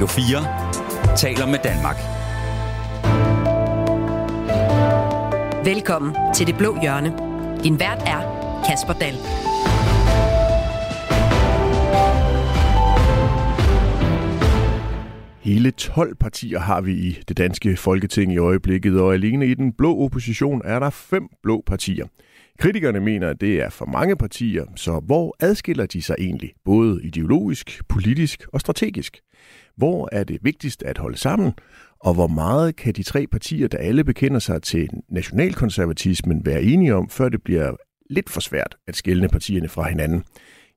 Radio 4 taler med Danmark. Velkommen til Det Blå Hjørne. Din vært er Kasper Dahl. Hele 12 partier har vi i det danske folketing i øjeblikket, og alene i den blå opposition er der fem blå partier. Kritikerne mener, at det er for mange partier, så hvor adskiller de sig egentlig, både ideologisk, politisk og strategisk? Hvor er det vigtigst at holde sammen, og hvor meget kan de tre partier, der alle bekender sig til nationalkonservatismen, være enige om, før det bliver lidt for svært at skille partierne fra hinanden?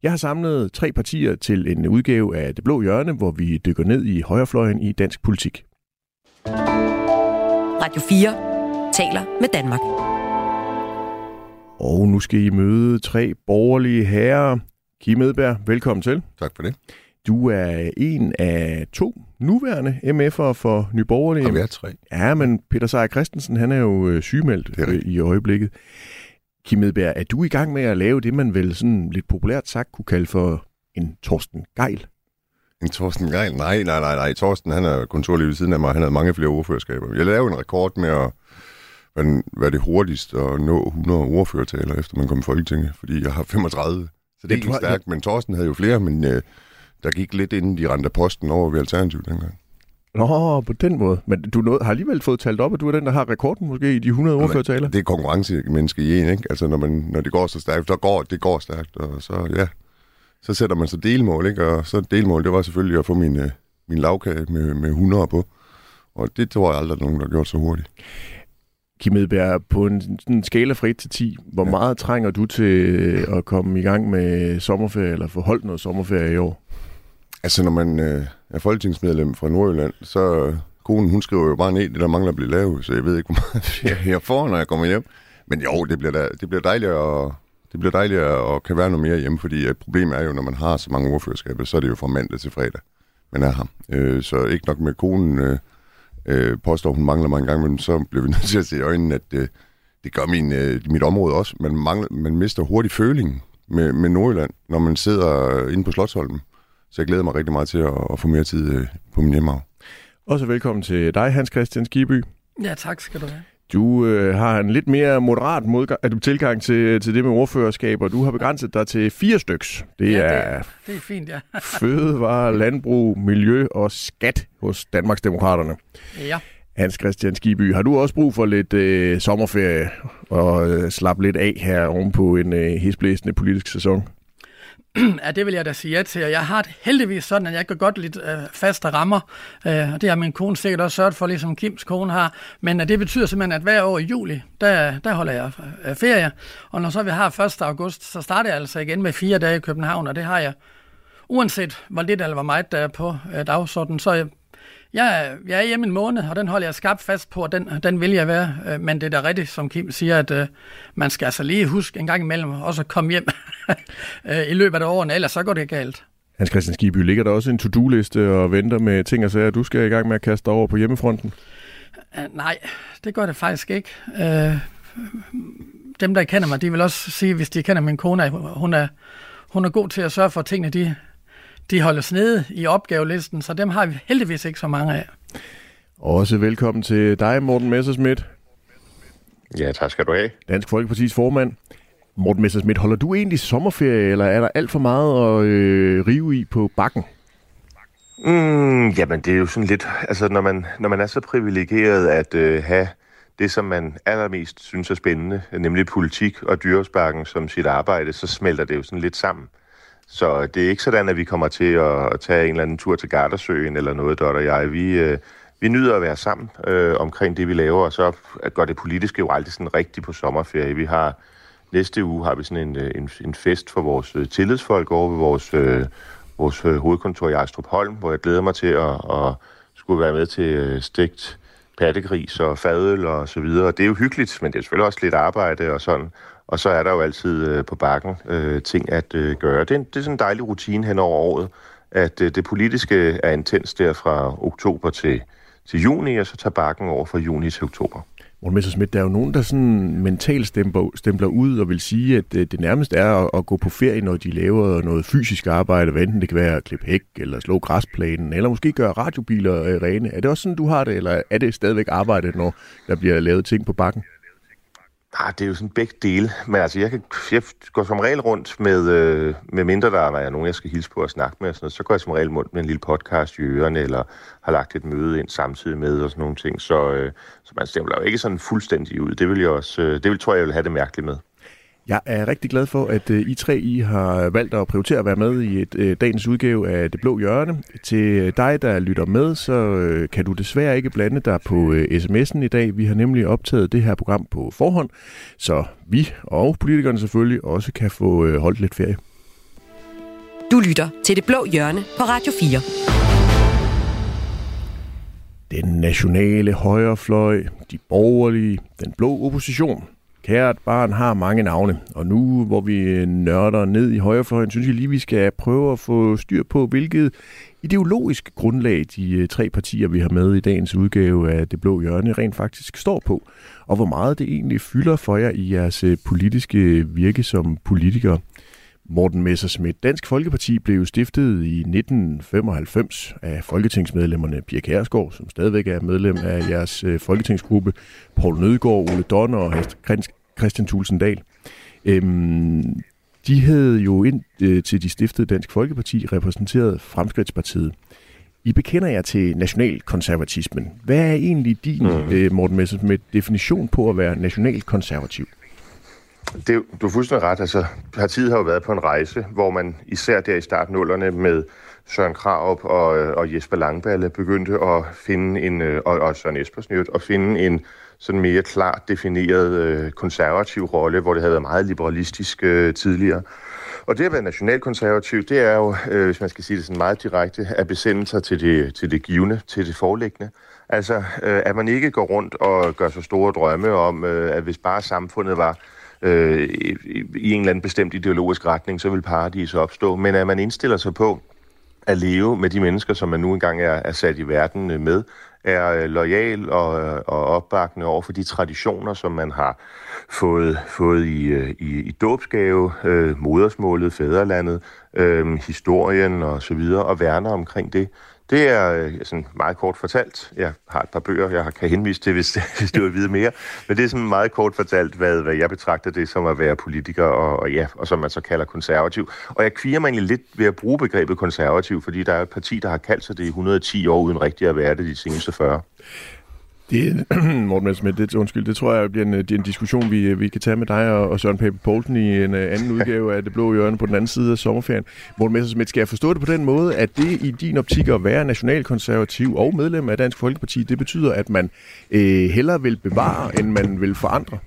Jeg har samlet tre partier til en udgave af Det Blå Hjørne, hvor vi dykker ned i højrefløjen i dansk politik. Radio 4 taler med Danmark. Og nu skal I møde tre borgerlige herrer. Kim Edberg, velkommen til. Tak for det. Du er en af to nuværende MF'ere for Nye Borgerlige. Og vi er tre. Ja, men Peter Seier Christensen, han er jo øh, sygemeldt Det er øh, i øjeblikket. Kim Edberg, er du i gang med at lave det, man vel sådan lidt populært sagt kunne kalde for en Torsten Geil? En Torsten Geil? Nej, nej, nej, nej. Torsten, han er kontorlig ved siden af mig. Han havde mange flere ordførerskaber. Jeg lavede en rekord med at være, være det hurtigst at nå 100 ordførertaler, efter man kom i Folketinget, fordi jeg har 35. Så det er ikke stærkt, men Torsten havde jo flere, men øh, der gik lidt inden de rendte posten over ved Alternativ dengang. Nå, på den måde. Men du nåede, har alligevel fået talt op, at du er den, der har rekorden måske i de 100 ordførertaler? Det er konkurrencemenneske i en, ikke? Altså, når, man, når det går så stærkt, så går det går stærkt, og så, ja, så sætter man så delmål, ikke? Og så delmål, det var selvfølgelig at få min, øh, min lavkage med, med 100 på. Og det tror jeg aldrig, der er nogen, der har gjort så hurtigt. Kim Edberg, på en en skala fra 1 til 10, hvor Ja. meget trænger du til at komme i gang med sommerferie, eller få holdt noget sommerferie i år? Altså, når man øh, er folketingsmedlem fra Nordjylland, så øh, konen, hun skriver jo bare ned, det der mangler at blive lavet, så jeg ved ikke, hvor meget ferie jeg får, når jeg kommer hjem. Men jo, det bliver, da, det bliver dejligt at, det bliver dejligt at kan være noget mere hjemme, fordi et problem er jo, når man har så mange ordførerskaber, så er det jo fra mandag til fredag, man er her. Øh, så ikke nok med konen øh, øh, påstår, hun mangler mig en gang, men så bliver vi nødt til at se i øjnene, at øh, det gør min, øh, mit område også. Man, mangler, man mister hurtigt følingen med, med Nordjylland, når man sidder inde på Slottsholmen. Så jeg glæder mig rigtig meget til at, at få mere tid øh, på min hjemmehav. Også velkommen til dig, Hans Christian Skiby. Ja, tak skal du have. Du øh, har en lidt mere moderat modgang, er du tilgang til, til det med ordførerskab, og du har begrænset dig til fire styks. Det Ja, er det, det er fint, ja. fødevare, landbrug, miljø og skat hos Danmarksdemokraterne. ja. Hans Christian Skiby, har du også brug for lidt øh, sommerferie og øh, slappe lidt af her ovenpå en øh, hisblæsende politisk sæson? Ja, det vil jeg da sige ja til. Og jeg har det heldigvis sådan, at jeg kan godt lidt øh, faste rammer. Øh, og det har min kone sikkert også sørget for, ligesom Kims kone har. Men øh, det betyder simpelthen, at hver år i juli, der, der holder jeg øh, ferie. Og når så vi har 1. august, så starter jeg altså igen med fire dage i København. Og det har jeg, uanset hvor lidt eller hvor meget der er på øh, dagsordenen, så jeg, jeg, er- hjemme en måned, og den holder jeg skarpt fast på, og den, den vil jeg være. Øh, Men det er da rigtigt, som Kim siger, at øh, man skal altså lige huske en gang imellem også at komme hjem øh, i løbet af årene, ellers så går det galt. Hans Christian Skiby, ligger der også en to-do-liste og venter med ting og sager, du skal i gang med at kaste over på hjemmefronten? Uh, nej, det gør det faktisk ikke. Uh, dem, der kender mig, de vil også sige, hvis de kender min kone, at hun er, hun er god til at sørge for, at tingene de, de holdes nede i opgavelisten, så dem har vi heldigvis ikke så mange af. Også velkommen til dig, Morten Messerschmidt, Ja, tak skal du have. Dansk Folkepartis formand. Morten Messerschmidt, holder du egentlig sommerferie, eller er der alt for meget at øh, rive i på bakken? Mm, jamen, det er jo sådan lidt... Altså, når man, når man er så privilegeret at øh, have det, som man allermest synes er spændende, nemlig politik og dyresparken som sit arbejde, så smelter det jo sådan lidt sammen. Så det er ikke sådan, at vi kommer til at tage en eller anden tur til Gardasøen eller noget, Dot og jeg. Vi, øh, vi nyder at være sammen øh, omkring det, vi laver, og så går det politiske jo aldrig sådan rigtigt på sommerferie. Vi har næste uge har vi sådan en, øh, en, en fest for vores øh, tillidsfolk over ved vores, øh, vores øh, hovedkontor i Ejstrup Holm, hvor jeg glæder mig til at, at skulle være med til stegt pattegris og fadøl og så videre. Det er jo hyggeligt, men det er selvfølgelig også lidt arbejde og sådan. Og så er der jo altid øh, på bakken øh, ting at øh, gøre. Det er, en, det er sådan en dejlig rutine hen over året, at øh, det politiske er intens der fra oktober til, til juni, og så tager bakken over fra juni til oktober. Morten Messersmith, der er jo nogen, der sådan mentalt stempler, stempler ud og vil sige, at øh, det nærmest er at, at gå på ferie, når de laver noget fysisk arbejde, hvad enten det kan være at klippe hæk, eller slå græsplænen, eller måske gøre radiobiler øh, rene. Er det også sådan, du har det, eller er det stadigvæk arbejde, når der bliver lavet ting på bakken? Ah, det er jo sådan begge dele. Men altså, jeg, kan, jeg går som regel rundt med, øh, med mindre der er nogen, jeg skal hilse på og snakke med, og sådan noget, så går jeg som regel rundt med en lille podcast i ørerne, eller har lagt et møde ind samtidig med, og sådan nogle ting. Så, øh, så man stemmer jo ikke sådan fuldstændig ud. Det vil jeg også, øh, det vil, tror jeg, jeg vil have det mærkeligt med. Jeg er rigtig glad for, at uh, I tre I har valgt at prioritere at være med i et uh, dagens udgave af Det Blå Hjørne. Til dig, der lytter med, så kan du desværre ikke blande dig på sms'en i dag. Vi har nemlig optaget det her program på forhånd, så vi og politikerne selvfølgelig også kan få holdt lidt ferie. Du lytter til Det Blå Hjørne på Radio 4. Den nationale højrefløj, de borgerlige, den blå opposition – Kært barn har mange navne, og nu hvor vi øh, nørder ned i højrefløjen, synes jeg lige, vi skal prøve at få styr på, hvilket ideologisk grundlag de øh, tre partier, vi har med i dagens udgave af Det Blå Hjørne, rent faktisk står på, og hvor meget det egentlig fylder for jer i jeres øh, politiske virke som politikere. Morten Messersmith. Dansk Folkeparti blev stiftet i 1995 af folketingsmedlemmerne Pia Kærsgaard, som stadigvæk er medlem af jeres øh, folketingsgruppe, Poul Nødgaard, Ole Donner og Christian Tulsendal. Øhm, de havde jo ind øh, til de stiftede Dansk Folkeparti repræsenteret Fremskridtspartiet. I bekender jer til nationalkonservatismen. Hvad er egentlig din, mm. øh, Morten Messersmith, definition på at være nationalkonservativ? Det, du er fuldstændig ret. Altså, partiet har jo været på en rejse, hvor man især der i startnullerne med Søren Kraup og, øh, og Jesper Langballe begyndte at finde en, øh, og, og Søren Espersen at finde en sådan mere klart defineret øh, konservativ rolle, hvor det havde været meget liberalistisk øh, tidligere. Og det at være nationalkonservativ, det er jo, øh, hvis man skal sige det sådan meget direkte, at besende sig til det, til det givende, til det forelæggende. Altså, øh, at man ikke går rundt og gør så store drømme om, øh, at hvis bare samfundet var øh, i, i en eller anden bestemt ideologisk retning, så vil paradis opstå. Men at man indstiller sig på at leve med de mennesker, som man nu engang er, er sat i verden øh, med, er øh, lojal og, øh, og opbakkende over for de traditioner, som man har fået, fået i, i, i dåbsgave, øh, modersmålet, fædrelandet, øh, historien og så videre, og værner omkring det. Det er øh, sådan meget kort fortalt. Jeg har et par bøger, jeg kan henvise til, hvis, hvis du vil vide mere. Men det er sådan meget kort fortalt, hvad, hvad jeg betragter det som at være politiker, og, og ja, og som man så kalder konservativ. Og jeg kviger mig egentlig lidt ved at bruge begrebet konservativ, fordi der er et parti, der har kaldt sig det i 110 år, uden rigtig at være det de seneste 40. Det, Morten Messmith, det, undskyld, det tror jeg bliver en, er en diskussion, vi, vi kan tage med dig og, og Søren Pape Poulsen i en uh, anden udgave af Det Blå Hjørne på den anden side af sommerferien. Morten Messersmith, skal jeg forstå det på den måde, at det i din optik at være nationalkonservativ og medlem af Dansk Folkeparti, det betyder, at man øh, hellere vil bevare, end man vil forandre?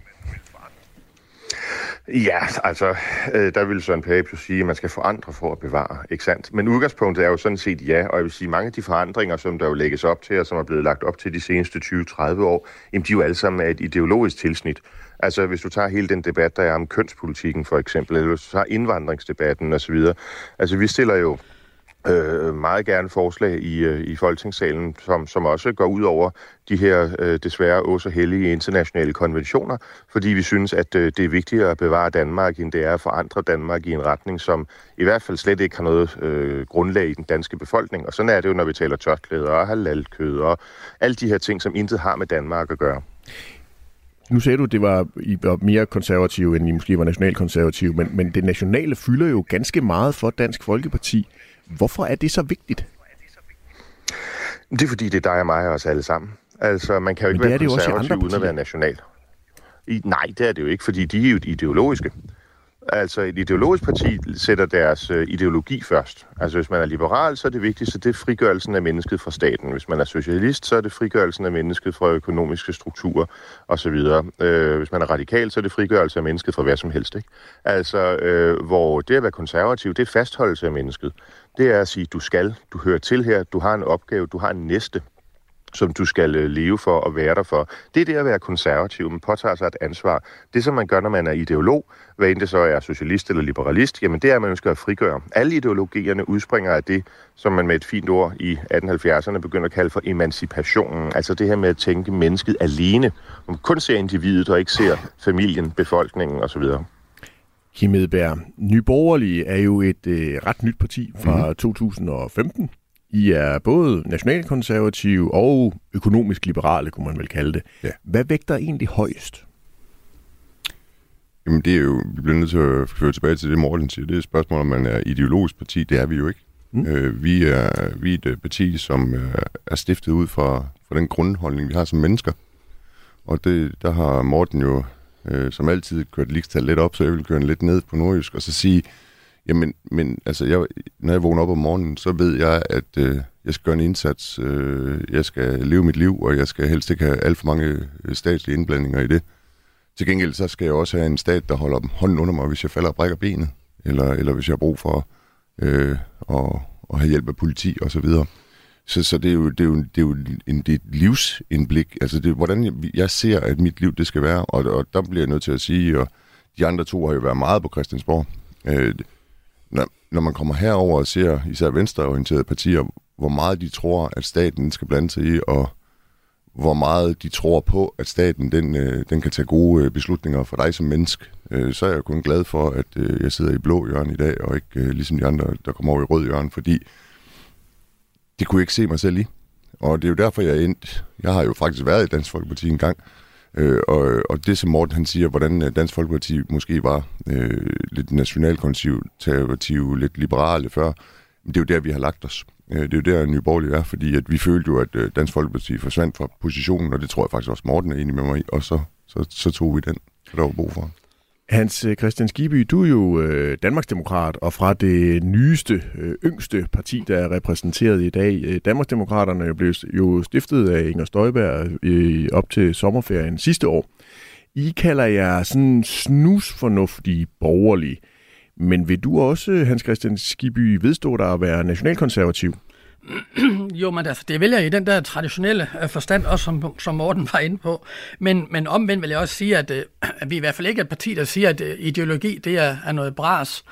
Ja, altså, øh, der vil Søren Pape jo sige, at man skal forandre for at bevare, ikke sandt? Men udgangspunktet er jo sådan set ja, og jeg vil sige, mange af de forandringer, som der jo lægges op til, og som er blevet lagt op til de seneste 20-30 år, jamen de er jo alle sammen af et ideologisk tilsnit. Altså, hvis du tager hele den debat, der er om kønspolitikken for eksempel, eller hvis du tager indvandringsdebatten osv., altså vi stiller jo øh, meget gerne forslag i, øh, i Folketingssalen, som, som også går ud over de her øh, desværre også hellige internationale konventioner, fordi vi synes, at øh, det er vigtigere at bevare Danmark, end det er at forandre Danmark i en retning, som i hvert fald slet ikke har noget øh, grundlag i den danske befolkning. Og sådan er det jo, når vi taler tørklæder og halalkød og alle de her ting, som intet har med Danmark at gøre. Nu sagde du, at det var, I var mere konservative, end I måske var nationalkonservative, men, men det nationale fylder jo ganske meget for Dansk Folkeparti. Hvorfor er det så vigtigt? Det er fordi, det er dig og mig og os alle sammen. Altså, man kan jo ikke være konservativ uden at være national. I, nej, det er det jo ikke, fordi de er jo ideologiske. Altså et ideologisk parti sætter deres øh, ideologi først. Altså hvis man er liberal, så er det vigtigste, det er frigørelsen af mennesket fra staten. Hvis man er socialist, så er det frigørelsen af mennesket fra økonomiske strukturer osv. Øh, hvis man er radikal, så er det frigørelse af mennesket fra hvad som helst. Ikke? Altså øh, hvor det at være konservativ, det er fastholdelse af mennesket. Det er at sige, du skal, du hører til her, du har en opgave, du har en næste. som du skal øh, leve for og være der for. Det er det at være konservativ. Man påtager sig et ansvar. Det, som man gør, når man er ideolog, hvad end det så er socialist eller liberalist, jamen det er, at man ønsker at frigøre. Alle ideologierne udspringer af det, som man med et fint ord i 1870'erne begynder at kalde for emancipationen. Altså det her med at tænke mennesket alene. Man kun ser individet og ikke ser familien, befolkningen osv. Kim Edberg, Nyborgerlige er jo et øh, ret nyt parti fra mm. 2015. I er både nationalkonservative og økonomisk liberale, kunne man vel kalde det. Ja. Hvad vægter egentlig højst? Jamen det er jo, vi bliver nødt til at føre tilbage til det, Morten siger. Det er et spørgsmål, om man er ideologisk parti. Det er vi jo ikke. Mm. Øh, vi, er, vi er et parti, som øh, er stiftet ud fra, fra den grundholdning, vi har som mennesker. Og det, der har Morten jo øh, som altid kørte ligestal lidt op, så jeg vil køre den lidt ned på nordjysk, og så sige, jamen, men altså, jeg, når jeg vågner op om morgenen, så ved jeg, at øh, jeg skal gøre en indsats, øh, jeg skal leve mit liv, og jeg skal helst ikke have alt for mange øh, statslige indblandinger i det. Til gengæld så skal jeg også have en stat, der holder hånden under mig, hvis jeg falder og brækker benet, eller, eller hvis jeg har brug for øh, at, at have hjælp af politi og så. Så, det, er jo, det, er jo, det er jo en, det er et livsindblik. Altså, det er, hvordan jeg, jeg ser, at mit liv det skal være. Og, og der bliver jeg nødt til at sige, og de andre to har jo været meget på Christiansborg. Øh, når, når man kommer herover og ser især venstreorienterede partier, hvor meget de tror, at staten skal blande sig i, og hvor meget de tror på, at staten den, øh, den kan tage gode øh, beslutninger for dig som menneske, øh, så er jeg kun glad for, at øh, jeg sidder i blå hjørne i dag, og ikke øh, ligesom de andre, der kommer over i rød hjørne, fordi det kunne jeg ikke se mig selv i. Og det er jo derfor, jeg er endt. Jeg har jo faktisk været i Dansk Folkeparti en gang, øh, og, og det som Morten han siger, hvordan øh, Dansk Folkeparti måske var øh, lidt nationalkonservativ, lidt liberale før, det er jo der, vi har lagt os. Øh, det er jo der, Nye Borgerlige er, fordi at vi følte jo, at øh, Dansk Folkeparti forsvandt fra positionen, og det tror jeg faktisk også, Morten er enig med mig i, og så, så, så tog vi den, så der var brug for. Hans øh, Christian Skiby, du er jo øh, Danmarksdemokrat, og fra det nyeste, øh, yngste parti, der er repræsenteret i dag. Øh, Danmarksdemokraterne blev jo stiftet af Inger Støjberg øh, op til sommerferien sidste år. I kalder jer sådan snusfornuftige borgerlige. Men vil du også, Hans Christian Skiby, vedstå dig at være nationalkonservativ? jo, men altså, det vil jeg i den der traditionelle øh, forstand, også som, som Morten var inde på. Men, men omvendt vil jeg også sige, at, øh, at vi i hvert fald ikke er et parti, der siger, at øh, ideologi det er, er noget bras.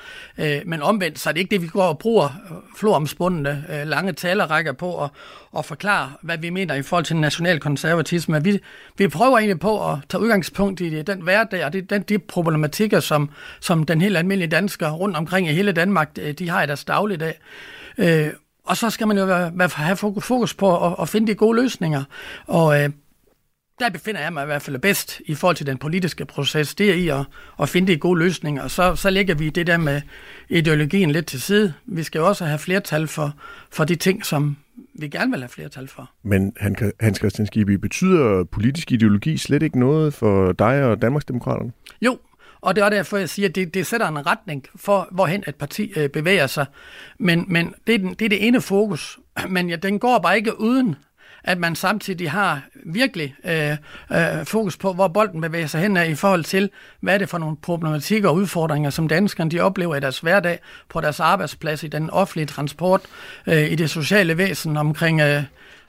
Men omvendt, så er det ikke det, vi går og bruger floromspundende lange talerækker på og, og forklare, hvad vi mener i forhold til national konservatisme. Vi, vi prøver egentlig på at tage udgangspunkt i den hverdag og den, de problematikker, som, som den helt almindelige dansker rundt omkring i hele Danmark, de har i deres dagligdag. Og så skal man jo have fokus på at, at finde de gode løsninger. Og øh, der befinder jeg mig i hvert fald bedst i forhold til den politiske proces. Det er i at, at finde de gode løsninger. Og så, så lægger vi det der med ideologien lidt til side. Vi skal jo også have flertal for, for de ting, som vi gerne vil have flertal for. Men Hans Christian Skiby, betyder politisk ideologi slet ikke noget for dig og Danmarksdemokraterne? Jo, og det er derfor, jeg siger, at det, det sætter en retning for, hvorhen et parti øh, bevæger sig. Men, men det, er den, det er det ene fokus. Men ja, den går bare ikke uden, at man samtidig har virkelig øh, øh, fokus på, hvor bolden bevæger sig hen af i forhold til, hvad er det for nogle problematikker og udfordringer, som danskerne de oplever i deres hverdag, på deres arbejdsplads, i den offentlige transport, øh, i det sociale væsen omkring øh,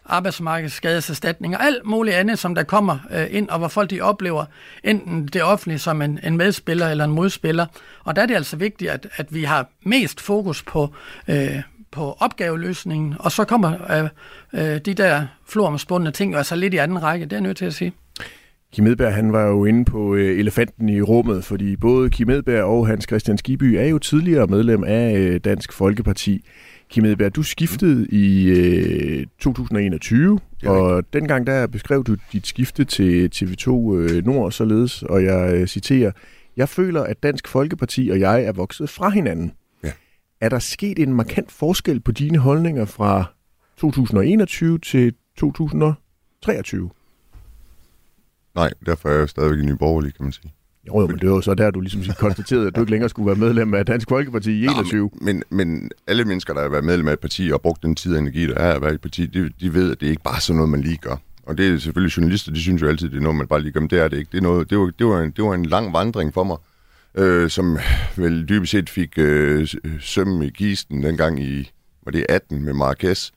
arbejdsmarkedsskadeserstatning og alt muligt andet, som der kommer øh, ind, og hvor folk de oplever enten det offentlige som en, en medspiller eller en modspiller. Og der er det altså vigtigt, at, at vi har mest fokus på, øh, på opgaveløsningen, og så kommer øh, øh, de der floromspundne ting altså lidt i anden række, det er jeg nødt til at sige. Kim Edberg, han var jo inde på øh, elefanten i rummet, fordi både Kim Edberg og Hans Christian Skiby er jo tidligere medlem af øh, Dansk Folkeparti. Kim Edberg, du skiftede i øh, 2021, ja. og dengang der beskrev du dit skifte til TV2 øh, Nord således, og jeg øh, citerer, Jeg føler, at Dansk Folkeparti og jeg er vokset fra hinanden. Ja. Er der sket en markant forskel på dine holdninger fra 2021 til 2023? Nej, derfor er jeg stadigvæk i Nye Borgerlige, kan man sige. Jo, jo, men det var så der, du ligesom konstaterede, at du ikke længere skulle være medlem af Dansk Folkeparti i 21. Nå, men, men alle mennesker, der har været medlem af et parti og brugt den tid og energi, der er at være i et parti, de, de ved, at det ikke bare er sådan noget, man lige gør. Og det er selvfølgelig journalister, de synes jo altid, det er noget, man bare lige gør, men det er det ikke. Det, er noget, det, var, det, var, en, det var en lang vandring for mig, øh, som vel dybest set fik øh, søm i gisten dengang i, var det 18 med Marquez,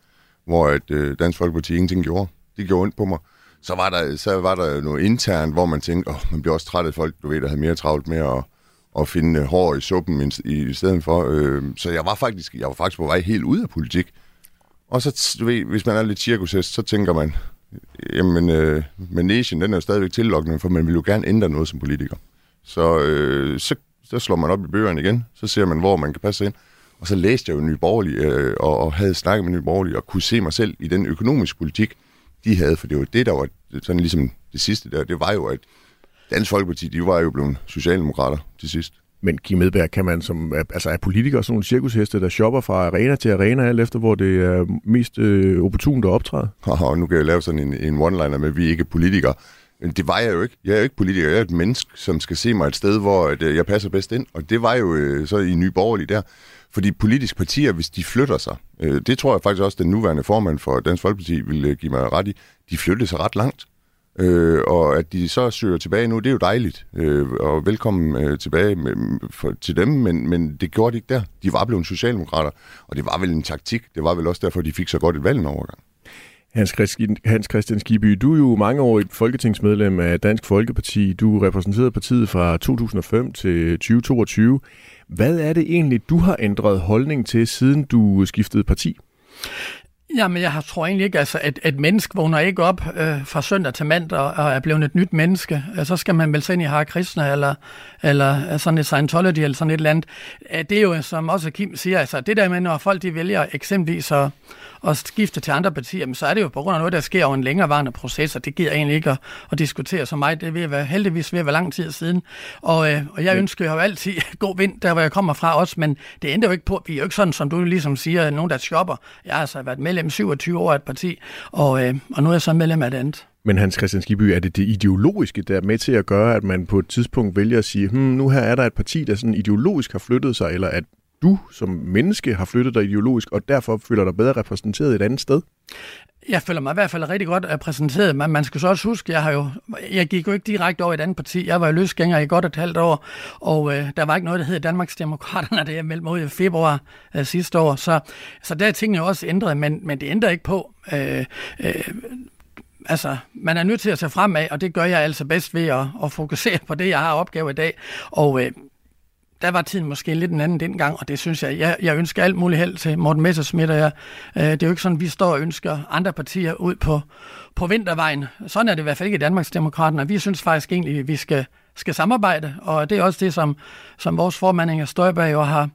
hvor at, øh, Dansk Folkeparti ingenting gjorde det gjorde ondt på mig. Så var der, så var der noget internt, hvor man tænkte, åh, oh, man bliver også træt af folk, du ved, der havde mere travlt med at, at finde øh, hår i suppen i, i stedet for. Øh, så jeg var faktisk, jeg var faktisk på vej helt ud af politik. Og så, du ved, hvis man er lidt cirkushest, så tænker man, jamen, øh, managen, den er jo stadigvæk tillokkende, for man vil jo gerne ændre noget som politiker. Så, øh, så, så slår man op i bøgerne igen, så ser man, hvor man kan passe ind. Og så læste jeg jo Nye Borgerlige, øh, og, og havde snakket med Nye Borgerlige, og kunne se mig selv i den økonomiske politik, de havde, for det var det, der var sådan ligesom det sidste der, det var jo, at Dansk Folkeparti, de var jo blevet socialdemokrater til sidst. Men Kim Edberg, kan man som, altså er politikere sådan nogle cirkusheste, der shopper fra arena til arena, alt efter hvor det er mest øh, opportunt at optræde? Og nu kan jeg lave sådan en, en one-liner med, at vi ikke er politikere. Det var jeg jo ikke. Jeg er jo ikke politiker. Jeg er et menneske, som skal se mig et sted, hvor at, øh, jeg passer bedst ind. Og det var jo øh, så i Nye Borgerlige der. Fordi politiske partier, hvis de flytter sig, øh, det tror jeg faktisk også, den nuværende formand for Dansk Folkeparti vil øh, give mig ret i, de flyttede sig ret langt. Øh, og at de så søger tilbage nu, det er jo dejligt. Øh, og velkommen øh, tilbage med, for, til dem, men, men det gjorde de ikke der. De var blevet socialdemokrater, og det var vel en taktik. Det var vel også derfor, de fik så godt et valg en overgang. Hans, Christian, Hans Christian Skibby, du er jo mange år et folketingsmedlem af Dansk Folkeparti. Du repræsenterede partiet fra 2005 til 2022. Hvad er det egentlig, du har ændret holdning til, siden du skiftede parti? Jamen, jeg tror egentlig ikke, altså, at et menneske vågner ikke op øh, fra søndag til mandag og er blevet et nyt menneske. Øh, så skal man vel se ind i Hare Krishna eller, eller øh, sådan et Scientology eller sådan et eller andet. Øh, det er jo, som også Kim siger, altså det der med, når folk de vælger eksempelvis at, at skifte til andre partier, så er det jo på grund af noget, der sker over en længerevarende proces, og det giver egentlig ikke at, at diskutere så meget. Det at være, heldigvis ved at være lang tid siden. Og, øh, og jeg ønsker jo altid god vind, der hvor jeg kommer fra også, men det ændrer jo ikke på, vi er jo ikke sådan, som du ligesom siger, nogen der shopper. Jeg har altså været medlem 27 år af et parti, og, øh, og nu er jeg så medlem af det andet. Men Hans Christian Skibby, er det det ideologiske, der er med til at gøre, at man på et tidspunkt vælger at sige, hmm, nu her er der et parti, der sådan ideologisk har flyttet sig, eller at du som menneske har flyttet dig ideologisk, og derfor føler dig bedre repræsenteret et andet sted? Jeg føler mig i hvert fald rigtig godt repræsenteret, men man skal så også huske, jeg har jo, jeg gik jo ikke direkte over i et andet parti. Jeg var jo løsgænger i godt et halvt år, og øh, der var ikke noget, der hed Danmarks Demokraterne, da jeg meldte mig ud i februar øh, sidste år. Så, så der er tingene jo også ændret, men, men det ændrer ikke på, øh, øh, altså, man er nødt til at se fremad, og det gør jeg altså bedst ved at, at fokusere på det, jeg har opgave i dag. Og øh, der var tiden måske lidt en anden dengang, og det synes jeg, jeg, jeg ønsker alt muligt held til Morten Messersmith og jeg. Øh, det er jo ikke sådan, at vi står og ønsker andre partier ud på, på vintervejen. Sådan er det i hvert fald ikke i Danmarksdemokraterne. Vi synes faktisk egentlig, at vi skal, skal samarbejde, og det er også det, som, som vores formand Inger Støjberg jo har,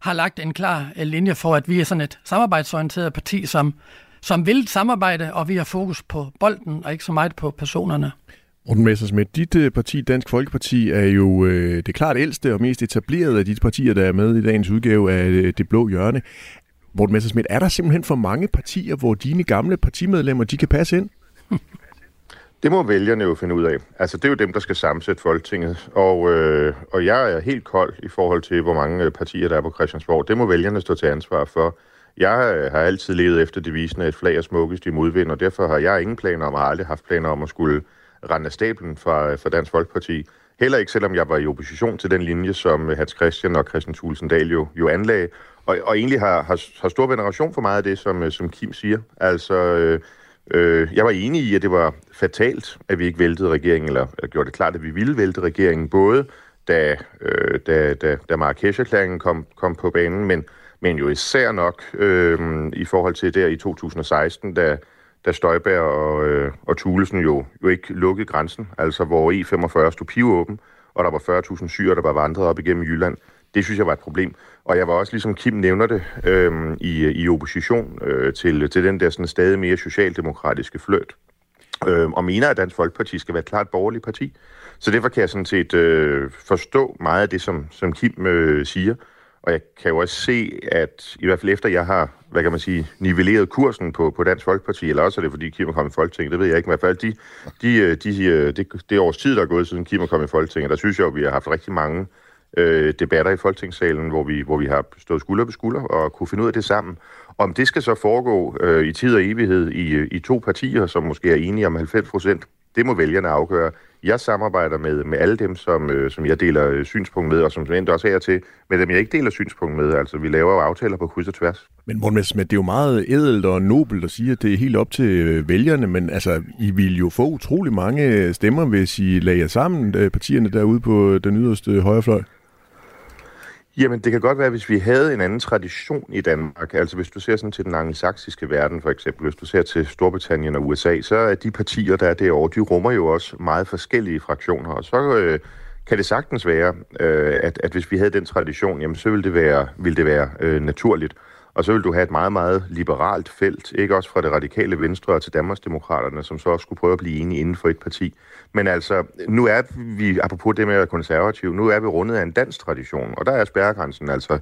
har lagt en klar øh, linje for, at vi er sådan et samarbejdsorienteret parti, som, som vil samarbejde, og vi har fokus på bolden og ikke så meget på personerne. Morten Messersmith, dit øh, parti, Dansk Folkeparti, er jo øh, det klart ældste og mest etablerede af de partier, der er med i dagens udgave af øh, Det Blå Hjørne. Morten Messersmith, er der simpelthen for mange partier, hvor dine gamle partimedlemmer de kan passe ind? Det må vælgerne jo finde ud af. Altså, det er jo dem, der skal sammensætte Folketinget. Og, øh, og jeg er helt kold i forhold til, hvor mange øh, partier der er på Christiansborg. Det må vælgerne stå til ansvar for. Jeg øh, har altid levet efter devisen af et flag er smukkest i modvind, og derfor har jeg ingen planer om, og aldrig haft planer om at skulle rende stablen fra, fra Dansk Folkeparti. Heller ikke, selvom jeg var i opposition til den linje, som øh, Hans Christian og Christian Thulesen Dahl jo, jo anlagde, og, og egentlig har, har, har stor veneration for meget af det, som, øh, som Kim siger. Altså, øh, øh, jeg var enig i, at det var fatalt, at vi ikke væltede regeringen, eller gjorde det klart, at vi ville vælte regeringen, både da, øh, da, da, da Marrakesh-erklæringen kom, kom på banen, men, men jo især nok øh, i forhold til der i 2016, da da Støjberg og, øh, og Thulesen jo, jo ikke lukkede grænsen, altså hvor E45 stod pivåben, og der var 40.000 syre, der var vandret op igennem Jylland. Det synes jeg var et problem. Og jeg var også, ligesom Kim nævner det, øh, i, i opposition øh, til, til den der sådan stadig mere socialdemokratiske fløt. Øh, og mener, at Dansk Folkeparti skal være et klart borgerligt parti. Så derfor kan jeg sådan set øh, forstå meget af det, som, som Kim øh, siger. Og jeg kan jo også se, at i hvert fald efter jeg har, hvad kan man sige, nivelleret kursen på, på Dansk Folkeparti, eller også er det, fordi Kim er kommet i Folketinget, det ved jeg ikke, men i hvert fald de, de, øh, de, øh, det, det års tid, der er gået siden Kim er kommet i Folketinget, der synes jeg, at vi har haft rigtig mange øh, debatter i Folketingssalen, hvor vi, hvor vi har stået skulder ved skulder og kunne finde ud af det sammen. Om det skal så foregå øh, i tid og evighed i, øh, i to partier, som måske er enige om 90 procent det må vælgerne afgøre. Jeg samarbejder med, med alle dem, som, øh, som jeg deler øh, synspunkt med, og som endte også her til, med dem, jeg ikke deler synspunkt med. Altså, vi laver jo aftaler på kryds og tværs. Men Morten Messerschmidt, det er jo meget edelt og nobelt at sige, at det er helt op til øh, vælgerne, men altså, I vil jo få utrolig mange stemmer, hvis I lager sammen øh, partierne derude på den yderste højrefløj. Jamen, det kan godt være, hvis vi havde en anden tradition i Danmark. Altså, hvis du ser sådan til den angelsaksiske verden, for eksempel, hvis du ser til Storbritannien og USA, så er de partier, der er derovre, de rummer jo også meget forskellige fraktioner. Og så øh, kan det sagtens være, øh, at, at hvis vi havde den tradition, jamen, så ville det være, ville det være øh, naturligt. Og så vil du have et meget, meget liberalt felt, ikke også fra det radikale venstre til Danmarksdemokraterne, som så også skulle prøve at blive enige inden for et parti. Men altså, nu er vi, apropos det med at være konservativ, nu er vi rundet af en dansk tradition, og der er spærregrænsen altså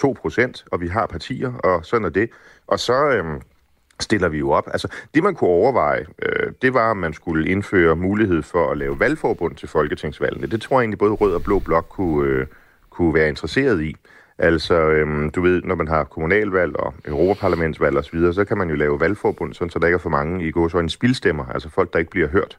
2% og vi har partier, og sådan er det. Og så øhm, stiller vi jo op. Altså, det man kunne overveje, øh, det var, at man skulle indføre mulighed for at lave valgforbund til folketingsvalgene. Det tror jeg egentlig både Rød og Blå Blok kunne, øh, kunne være interesseret i. Altså, øhm, du ved, når man har kommunalvalg og europaparlamentsvalg osv., så kan man jo lave valgforbund, sådan, så der ikke er for mange i går så en spildstemmer, altså folk, der ikke bliver hørt.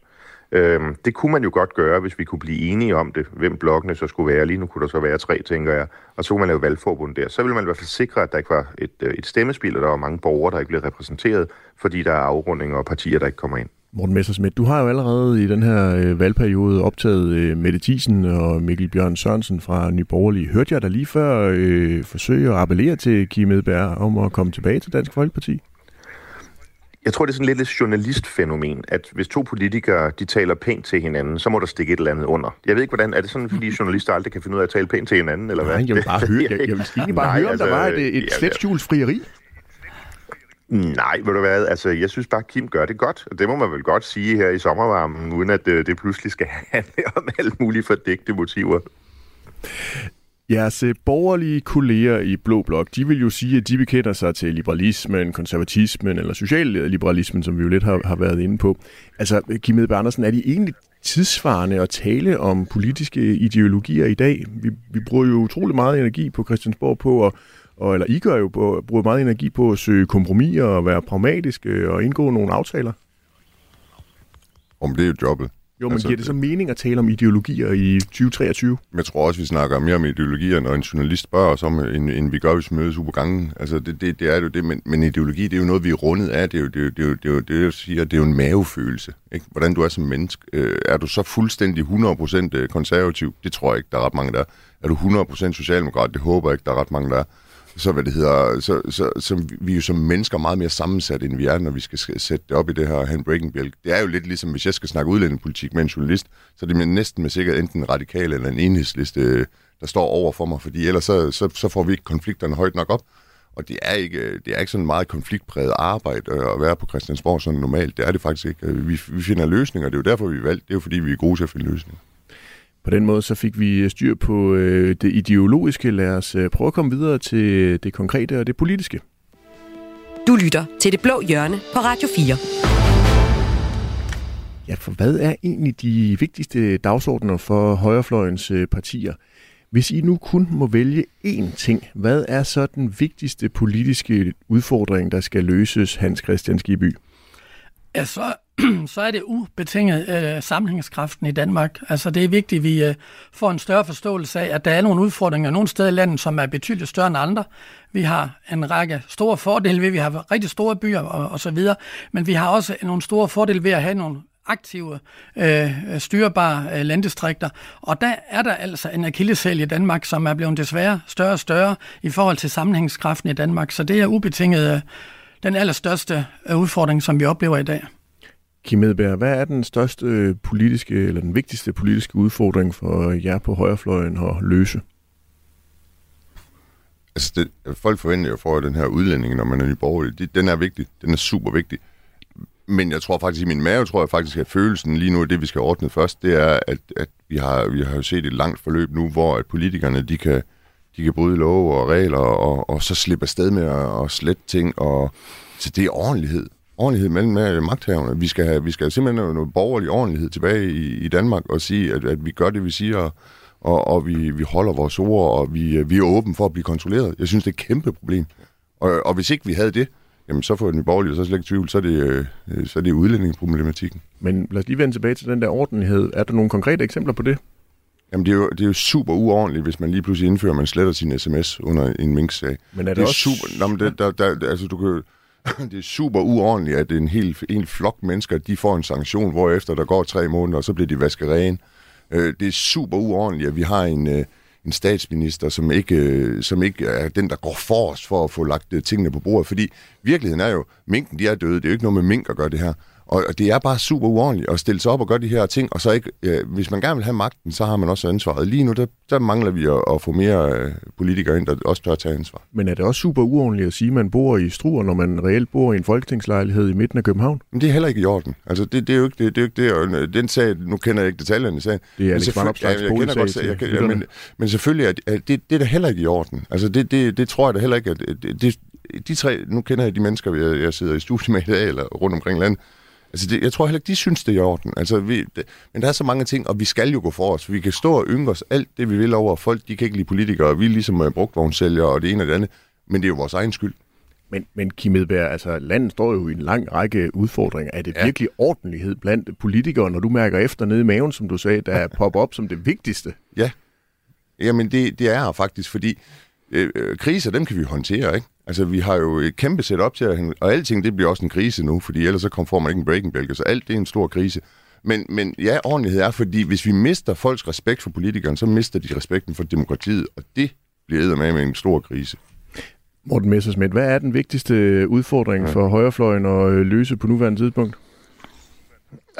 Øhm, det kunne man jo godt gøre, hvis vi kunne blive enige om det, hvem blokkene så skulle være. Lige nu kunne der så være tre, tænker jeg. Og så kunne man lave valgforbund der. Så ville man i hvert fald sikre, at der ikke var et, øh, et stemmespil, og der var mange borgere, der ikke blev repræsenteret, fordi der er afrundinger og partier, der ikke kommer ind. Morten Messersmith, du har jo allerede i den her øh, valgperiode optaget øh, Mette Thiesen og Mikkel Bjørn Sørensen fra Nye Borgerlige. Hørte jeg dig lige før øh, forsøge at appellere til Kim Edberg om at komme tilbage til Dansk Folkeparti? Jeg tror, det er sådan lidt et journalistfænomen, at hvis to politikere de taler pænt til hinanden, så må der stikke et eller andet under. Jeg ved ikke, hvordan er det sådan, fordi journalister aldrig kan finde ud af at tale pænt til hinanden, eller hvad? Nej, jeg vil bare høre, jeg, jeg vil egentlig bare Nej, høre, om altså, der var et, et ja, slet frieri. Nej, ved du hvad, altså jeg synes bare, Kim gør det godt, og det må man vel godt sige her i sommervarmen, uden at det, det pludselig skal handle om alle mulige fordægte motiver. Jeres øh, borgerlige kolleger i Blå Blok, de vil jo sige, at de bekender sig til liberalismen, konservatismen eller socialliberalismen, øh, som vi jo lidt har, har været inde på. Altså, øh, Kim Edberg Andersen, er de egentlig tidsvarende at tale om politiske ideologier i dag? Vi, vi bruger jo utrolig meget energi på Christiansborg på at og, eller I gør jo på, bruger meget energi på at søge kompromiser og være pragmatiske og indgå nogle aftaler. Om det er jo jobbet. Jo, men altså, giver det så mening at tale om ideologier i 2023? Jeg tror også, vi snakker mere om ideologier, når en journalist spørger os om, end, end vi gør, hvis vi mødes ude på gangen. Altså, det, det, det er jo det, men, men ideologi, det er jo noget, vi er rundet af. Det er jo det, er jo, det, er jo, det, er jo, det, jeg siger, det er jo en mavefølelse. Ikke? Hvordan du er som menneske. Øh, er du så fuldstændig 100% øh, konservativ? Det tror jeg ikke, der er ret mange, der er. Er du 100% socialdemokrat? Det håber jeg ikke, der er ret mange, der er så, hvad det hedder, så, så, så vi er jo som mennesker meget mere sammensat, end vi er, når vi skal sætte det op i det her handbreaking bjælk. Det er jo lidt ligesom, hvis jeg skal snakke udlændingepolitik med en journalist, så det er næsten med sikkerhed enten en radikal eller en enhedsliste, øh, der står over for mig, fordi ellers så, så, så får vi ikke konflikterne højt nok op. Og det er ikke, øh, det er ikke sådan meget konfliktpræget arbejde øh, at være på Christiansborg sådan normalt. Det er det faktisk ikke. Vi, vi finder løsninger, det er jo derfor, vi er valgt. Det er jo fordi, vi er gode til at finde løsninger. På den måde så fik vi styr på øh, det ideologiske. Lad os øh, prøve at komme videre til det konkrete og det politiske. Du lytter til Det Blå Hjørne på Radio 4. Ja, for hvad er egentlig de vigtigste dagsordner for højrefløjens øh, partier? Hvis I nu kun må vælge én ting, hvad er så den vigtigste politiske udfordring, der skal løses, Hans Christian Skiby? Ja, så, så er det ubetinget øh, sammenhængskraften i Danmark. Altså det er vigtigt, at vi øh, får en større forståelse af, at der er nogle udfordringer nogle steder i landet, som er betydeligt større end andre. Vi har en række store fordele ved, at vi har rigtig store byer og, og så videre, men vi har også nogle store fordele ved at have nogle aktive, øh, styrbare øh, landdistrikter. Og der er der altså en akilleshæl i Danmark, som er blevet desværre større og større i forhold til sammenhængskraften i Danmark. Så det er ubetinget øh, den allerstørste øh, udfordring, som vi oplever i dag. Kim Edberg, hvad er den største øh, politiske, eller den vigtigste politiske udfordring for øh, jer på højrefløjen at løse? Altså, det, folk forventer jo for, at den her udlænding, når man er nyborgerlig, den er vigtig. Den er super vigtig. Men jeg tror faktisk, i min mave tror jeg faktisk, at følelsen lige nu, det vi skal ordne først, det er, at, at vi, har, vi har jo set et langt forløb nu, hvor at politikerne, de kan, de kan bryde love og regler, og, og så slippe afsted med at, at slette ting, og så det er ordentlighed ordentlighed mellem magthaverne. Vi skal, have, vi skal simpelthen have noget borgerlig ordentlighed tilbage i, i Danmark og sige, at, at vi gør det, vi siger, og, og vi, vi holder vores ord, og vi, vi er åbne for at blive kontrolleret. Jeg synes, det er et kæmpe problem. Og, og hvis ikke vi havde det, jamen så får den borgerlige, så er slet ikke tvivl, så er det, øh, så er det udlændingeproblematikken. Men lad os lige vende tilbage til den der ordentlighed. Er der nogle konkrete eksempler på det? Jamen, det er, jo, det er jo super uordentligt, hvis man lige pludselig indfører, at man sletter sin sms under en minksag. Men er det, Det er også... super... Nå, men det, der, der, altså, du kan, det er super uordentligt, at en hel, en flok mennesker, de får en sanktion, hvor efter der går tre måneder, og så bliver de vasket rene. Øh, det er super uordentligt, at vi har en, øh, en statsminister, som ikke, øh, som ikke er den, der går forrest for at få lagt øh, tingene på bordet. Fordi virkeligheden er jo, minken de er døde. Det er jo ikke noget med mink at gøre det her. Og og det er bare super uordentligt at stille sig op og gøre de her ting, og så ikke, øh, hvis man gerne vil have magten, så har man også ansvaret. Lige nu, der, der mangler vi at, at få mere øh, politikere ind, der også tør at tage ansvar. Men er det også super uordentligt at sige, at man bor i Struer, når man reelt bor i en folketingslejlighed i midten af København? Men det er heller ikke i orden. Altså, det, det er jo ikke det. det, er jo ikke det. Og øh, den sag, nu kender jeg ikke detaljerne i sagen. Det er Alex Vanopslaghs ja, jeg boligsag godt, jeg, men, men selvfølgelig er, er det, det er da heller ikke i orden. Altså, det, det, det tror jeg da heller ikke, at det, det, de tre, nu kender jeg de mennesker, jeg, jeg sidder i studiet med i dag, eller rundt omkring landet, Altså, det, jeg tror heller ikke, de synes, det er i orden. Altså, vi, det, men der er så mange ting, og vi skal jo gå for os. Vi kan stå og ynge os alt det, vi vil over. Folk, de kan ikke lide politikere, og vi er ligesom uh, brugtvognsælgere og det ene og det andet. Men det er jo vores egen skyld. Men, men Kim Edberg, altså landet står jo i en lang række udfordringer. Er det ja. Virkelig ordentlighed blandt politikere, når du mærker efter nede i maven, som du sagde, der popper op som det vigtigste? Ja. Jamen, det, det er faktisk, fordi øh, øh, kriser, dem kan vi håndtere, ikke? Altså, vi har jo et kæmpe setup til at... Og alting, det bliver også en krise nu, fordi ellers så kommer får man ikke en breaking bælge. Så alt, det er en stor krise. Men, men ja, ordentlighed er, fordi hvis vi mister folks respekt for politikeren, så mister de respekten for demokratiet, og det bliver med med en stor krise. Morten Messersmith, hvad er den vigtigste udfordring ja. for højrefløjen at øh, løse på nuværende tidspunkt?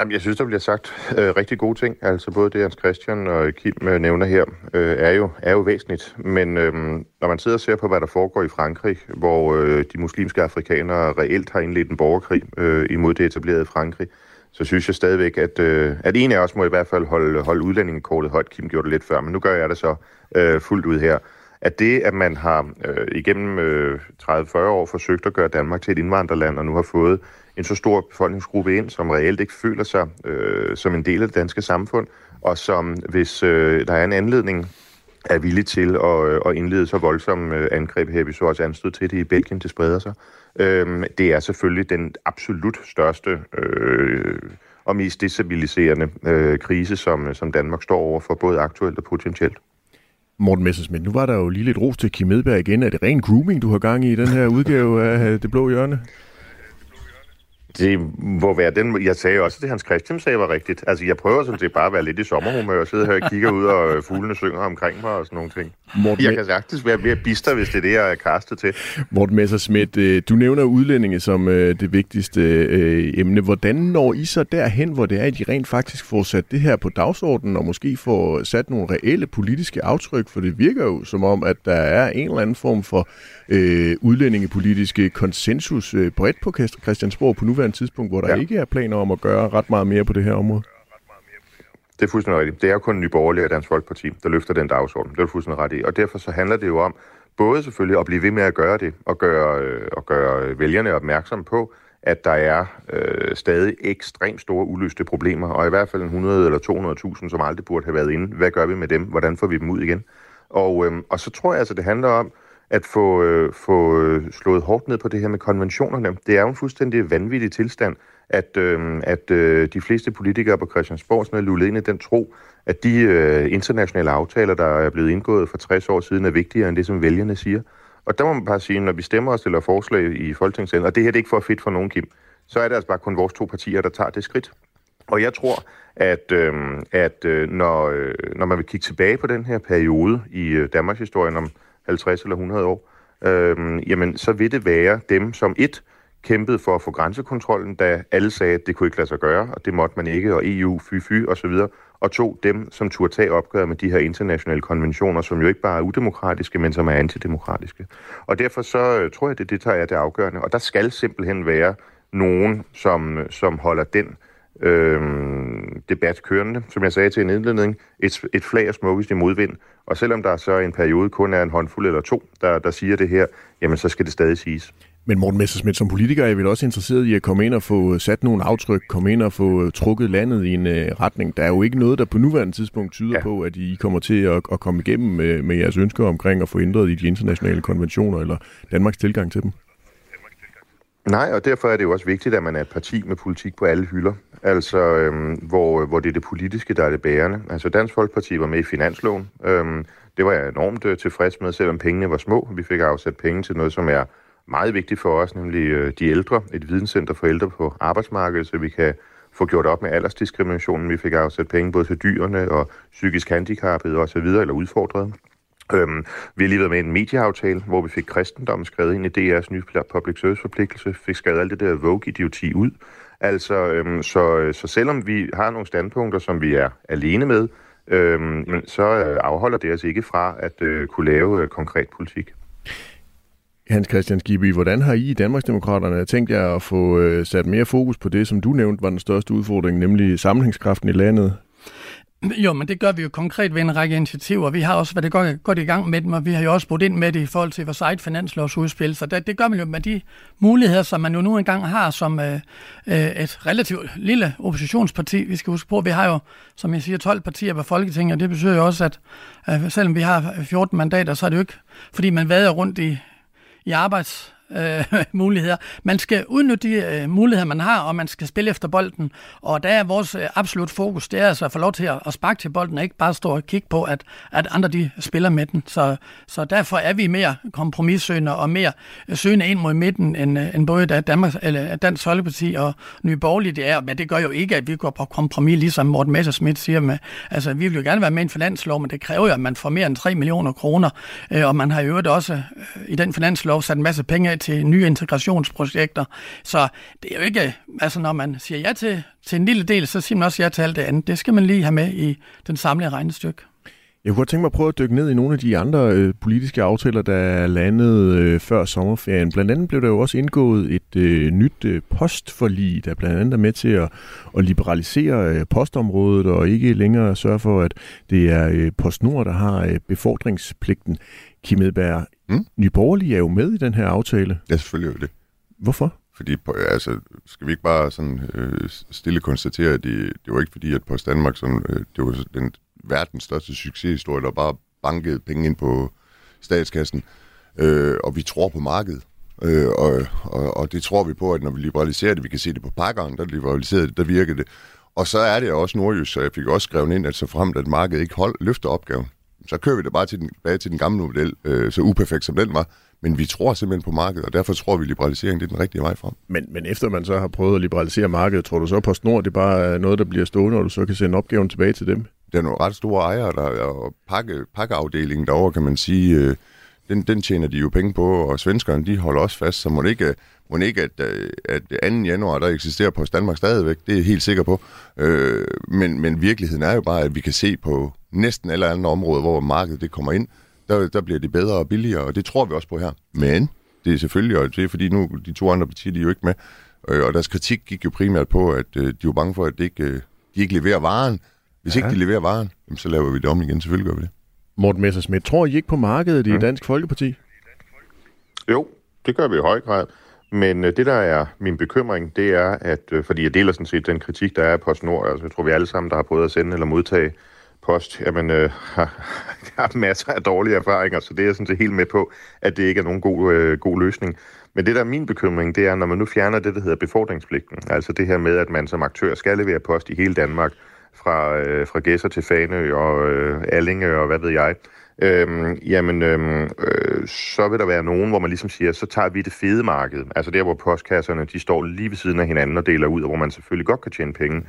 Jamen, jeg synes, der bliver sagt øh, rigtig gode ting. Altså både det, Hans Christian og Kim øh, nævner her, øh, er, jo, er jo væsentligt. Men øh, når man sidder og ser på, hvad der foregår i Frankrig, hvor øh, de muslimske afrikanere reelt har indledt en borgerkrig øh, imod det etablerede Frankrig, så synes jeg stadigvæk, at, øh, at en af os må i hvert fald holde, holde udlændingekortet højt. Kim gjorde det lidt før, men nu gør jeg det så øh, fuldt ud her. At det, at man har øh, igennem øh, 30-40 år forsøgt at gøre Danmark til et indvandrerland, og nu har fået en så stor befolkningsgruppe ind, som reelt ikke føler sig øh, som en del af det danske samfund, og som, hvis øh, der er en anledning, er villig til at, øh, at indlede så voldsomme øh, angreb her. Vi så også anstød til det i Belgien, det spreder sig. Øhm, det er selvfølgelig den absolut største øh, og mest destabiliserende øh, krise, som, øh, som Danmark står over for, både aktuelt og potentielt. Morten Messersmith, nu var der jo lige lidt ros til Kim Edberg igen. Er det ren grooming, du har gang i i den her udgave af Det Blå Hjørne? Det må være den... Jeg sagde også, at det Hans Christian sagde var rigtigt. Altså, jeg prøver sådan set bare at være lidt i sommerhumør og sidde her og kigger ud, og øh, fuglene synger omkring mig og sådan nogle ting. Morten, Jeg kan sagtens være mere bister, hvis det er det, jeg er kastet til. Morten Messersmith, øh, du nævner udlændinge som øh, det vigtigste øh, emne. Hvordan når I så derhen, hvor det er, at I rent faktisk får sat det her på dagsordenen, og måske får sat nogle reelle politiske aftryk? For det virker jo som om, at der er en eller anden form for øh, udlændingepolitiske konsensus øh, bredt på Christiansborg på nuværende tidspunkt, hvor der ja. Ikke er planer om at gøre ret meget mere på det her område. Det er fuldstændig rigtigt. Det er jo kun Nye Borgerlige og Dansk Folkeparti, der løfter den dagsorden. Det er du fuldstændig ret i. Og derfor så handler det jo om både selvfølgelig at blive ved med at gøre det, og gøre, øh, og gøre vælgerne opmærksom på, at der er øh, stadig ekstremt store uløste problemer, og i hvert fald en 100 eller 200.000, som aldrig burde have været inde. Hvad gør vi med dem? Hvordan får vi dem ud igen? Og, øh, og så tror jeg altså, det handler om at få, øh, få øh, slået hårdt ned på det her med konventionerne. Det er jo en fuldstændig vanvittig tilstand, at, øh, at øh, de fleste politikere på Christiansborg sådan er lullet ind i den tro, at de øh, internationale aftaler, der er blevet indgået for 60 år siden, er vigtigere end det, som vælgerne siger. Og der må man bare sige, når vi stemmer og stiller forslag i Folketingssalen, og det her det er ikke for fedt for nogen, Kim, så er det altså bare kun vores to partier, der tager det skridt. Og jeg tror, at, øh, at øh, når, øh, når man vil kigge tilbage på den her periode i øh, Danmarks historie om 50 eller 100 år, øh, jamen så vil det være dem, som et kæmpede for at få grænsekontrollen, da alle sagde, at det kunne ikke lade sig gøre, og det måtte man ikke, og EU, fy fy og så videre. Og to, dem, som turde tage opgør med de her internationale konventioner, som jo ikke bare er udemokratiske, men som er antidemokratiske. Og derfor så øh, tror jeg, det, det tager jeg det afgørende. Og der skal simpelthen være nogen, som, øh, som holder den øh, debat kørende. Som jeg sagde til en indledning, et, et flag er smukkest i modvind. Og selvom der så i en periode kun er en håndfuld eller to, der, der siger det her, jamen så skal det stadig siges. Men Morten Messersmith, som politiker er jeg vel også interesseret i at komme ind og få sat nogle aftryk, komme ind og få trukket landet i en uh, retning. Der er jo ikke noget, der på nuværende tidspunkt tyder. Ja. på, at I kommer til at, at komme igennem med, med jeres ønsker omkring at få ændret i de internationale konventioner eller Danmarks tilgang til dem. Nej, og derfor er det jo også vigtigt, at man er et parti med politik på alle hylder. Altså, øhm, hvor, hvor det er det politiske, der er det bærende. Altså, Dansk Folkeparti var med i finansloven. Øhm, det var jeg enormt øh, tilfreds med, selvom pengene var små. Vi fik afsat penge til noget, som er meget vigtigt for os, nemlig øh, de ældre. Et videnscenter for ældre på arbejdsmarkedet, så vi kan få gjort op med aldersdiskriminationen. Vi fik afsat penge både til dyrene og psykisk handicappede osv., eller udfordrede. Øhm, vi har lige været med i en medieaftale, hvor vi fik kristendommen skrevet ind i DR's nye public service forpligtelse, fik skrevet alt det der Vogue-idioti ud. Altså, øhm, så, øh, så selvom vi har nogle standpunkter, som vi er alene med, øhm, så øh, afholder det os ikke fra at øh, kunne lave øh, konkret politik. Hans Christian Skibby, hvordan har I i Danmarksdemokraterne tænkt jer at få øh, sat mere fokus på det, som du nævnte var den største udfordring, nemlig sammenhængskraften i landet? Jo, men det gør vi jo konkret ved en række initiativer. Vi har også været godt, godt i gang med dem, og vi har jo også brugt ind med det i forhold til vores eget finanslovsudspil. Så det, det gør man jo med de muligheder, som man jo nu engang har som øh, øh, et relativt lille oppositionsparti. Vi skal huske på, at vi har jo, som jeg siger, 12 partier på Folketinget, og det betyder jo også, at øh, selvom vi har 14 mandater, så er det jo ikke, fordi man vader rundt i, i arbejds øh, muligheder. Man skal udnytte de øh, muligheder, man har, og man skal spille efter bolden. Og der er vores øh, absolut fokus, det er altså at få lov til at, at sparke til bolden, og ikke bare stå og kigge på, at, at andre de spiller med den. Så, så derfor er vi mere kompromissøgende og mere søgende ind mod midten, end, øh, end både Danmark, eller Dansk Folkeparti og Nye Borgerlige det er. Men det gør jo ikke, at vi går på kompromis, ligesom Morten Messerschmidt siger. Med, altså, vi vil jo gerne være med i en finanslov, men det kræver jo, at man får mere end 3 millioner kroner. Øh, og man har jo også øh, i den finanslov sat en masse penge til nye integrationsprojekter. Så det er jo ikke, altså når man siger ja til, til en lille del, så siger man også ja til alt det andet. Det skal man lige have med i den samlede regnestykke. Jeg kunne tænke mig at prøve at dykke ned i nogle af de andre øh, politiske aftaler, der er landet øh, før sommerferien. Blandt andet blev der jo også indgået et øh, nyt øh, postforlig, der blandt andet er med til at, at liberalisere øh, postområdet og ikke længere sørge for, at det er øh, PostNord, der har øh, befordringspligten. Kim Edberg, mm? Nye Borgerlige er jo med i den her aftale. Ja, selvfølgelig er det. Hvorfor? Fordi, altså, skal vi ikke bare sådan øh, stille konstatere, at det, det var ikke fordi, at Post Danmark, sådan, øh, det var den verdens største succeshistorie, der bare bankede penge ind på statskassen. Øh, og vi tror på markedet. Øh, og, og, og det tror vi på, at når vi liberaliserer det, vi kan se det på pakkerne, der liberaliserer det, der virker det. Og så er det også nordjysk, så jeg fik også skrevet ind, at så frem at markedet ikke hold, løfter opgaven, så kører vi det bare til den, tilbage til den gamle model, øh, så uperfekt som den var. Men vi tror simpelthen på markedet, og derfor tror vi, at liberalisering det er den rigtige vej frem. Men, men efter man så har prøvet at liberalisere markedet, tror du så på snor, det er bare noget, der bliver stående, og du så kan sende opgaven tilbage til dem? Der er nogle ret store ejere, der, og pakke, pakkeafdelingen derovre, kan man sige, øh, den, den tjener de jo penge på, og svenskerne, de holder også fast, så må det ikke, øh, må det ikke at, øh, at 2. januar, der eksisterer på Danmark stadigvæk, det er jeg helt sikker på. Øh, men, men virkeligheden er jo bare, at vi kan se på næsten alle andre områder, hvor markedet det kommer ind, der, der bliver det bedre og billigere, og det tror vi også på her. Men det er selvfølgelig, og det er fordi nu de to andre partier, de er jo ikke med, øh, og deres kritik gik jo primært på, at øh, de var bange for, at det ikke, øh, de ikke leverer varen. Hvis ja. ikke de leverer varen, så laver vi det om igen, selvfølgelig gør vi det. Morten Messersmith, tror I ikke på markedet i mm. Dansk Folkeparti? Jo, det gør vi i høj grad. Men øh, det, der er min bekymring, det er, at øh, fordi jeg deler sådan set den kritik, der er på PostNord, altså jeg tror, vi alle sammen, der har prøvet at sende eller modtage post, jamen, øh, har, har masser af dårlige erfaringer, så det er jeg sådan set helt med på, at det ikke er nogen god, øh, god løsning. Men det, der er min bekymring, det er, når man nu fjerner det, der hedder befordringspligten, altså det her med, at man som aktør skal levere post i hele Danmark, fra, øh, fra Gæsser til Fanø og øh, Allinge og hvad ved jeg, øhm, jamen, øhm, øh, så vil der være nogen, hvor man ligesom siger, så tager vi det fede marked. Altså der, hvor postkasserne, de står lige ved siden af hinanden og deler ud, og hvor man selvfølgelig godt kan tjene penge.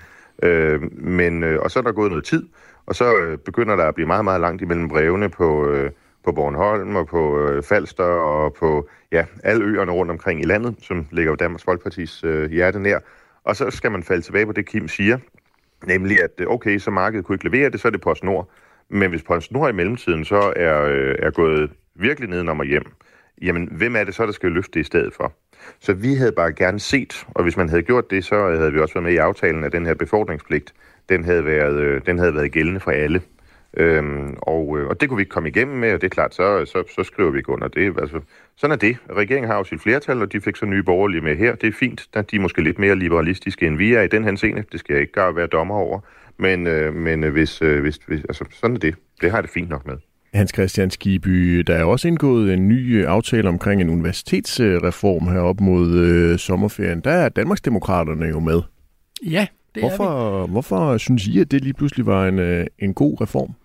Øh, men, øh, og så er der gået noget tid, og så øh, begynder der at blive meget, meget langt imellem brevene på, øh, på Bornholm og på øh, Falster og på ja, alle øerne rundt omkring i landet, som ligger jo Danmarks Folkepartis øh, hjerte nær. Og så skal man falde tilbage på det, Kim siger, nemlig at øh, okay, så markedet kunne ikke levere det, så er det PostNord. Men hvis PostNord i mellemtiden så er, øh, er gået virkelig nedenom og hjem, jamen hvem er det så, der skal løfte det i stedet for? Så vi havde bare gerne set, og hvis man havde gjort det, så havde vi også været med i aftalen, at den her befordringspligt, den havde været, øh, den havde været gældende for alle. Øhm, og, øh, og det kunne vi ikke komme igennem med, og det er klart, så, så, så skriver vi ikke under det. Altså, sådan er det. Regeringen har jo sit flertal, og de fik så nye borgerlige med her. Det er fint, at de er måske lidt mere liberalistiske, end vi er i den her scene. Det skal jeg ikke gøre være dommer over. Men, øh, men øh, hvis, øh, hvis, hvis, altså, sådan er det. Det har jeg det fint nok med. Hans Christian Skiby, der er også indgået en ny aftale omkring en universitetsreform her op mod øh, sommerferien. Der er Danmarksdemokraterne jo med. Ja, det hvorfor, hvorfor synes I, at det lige pludselig var en, øh, en god reform?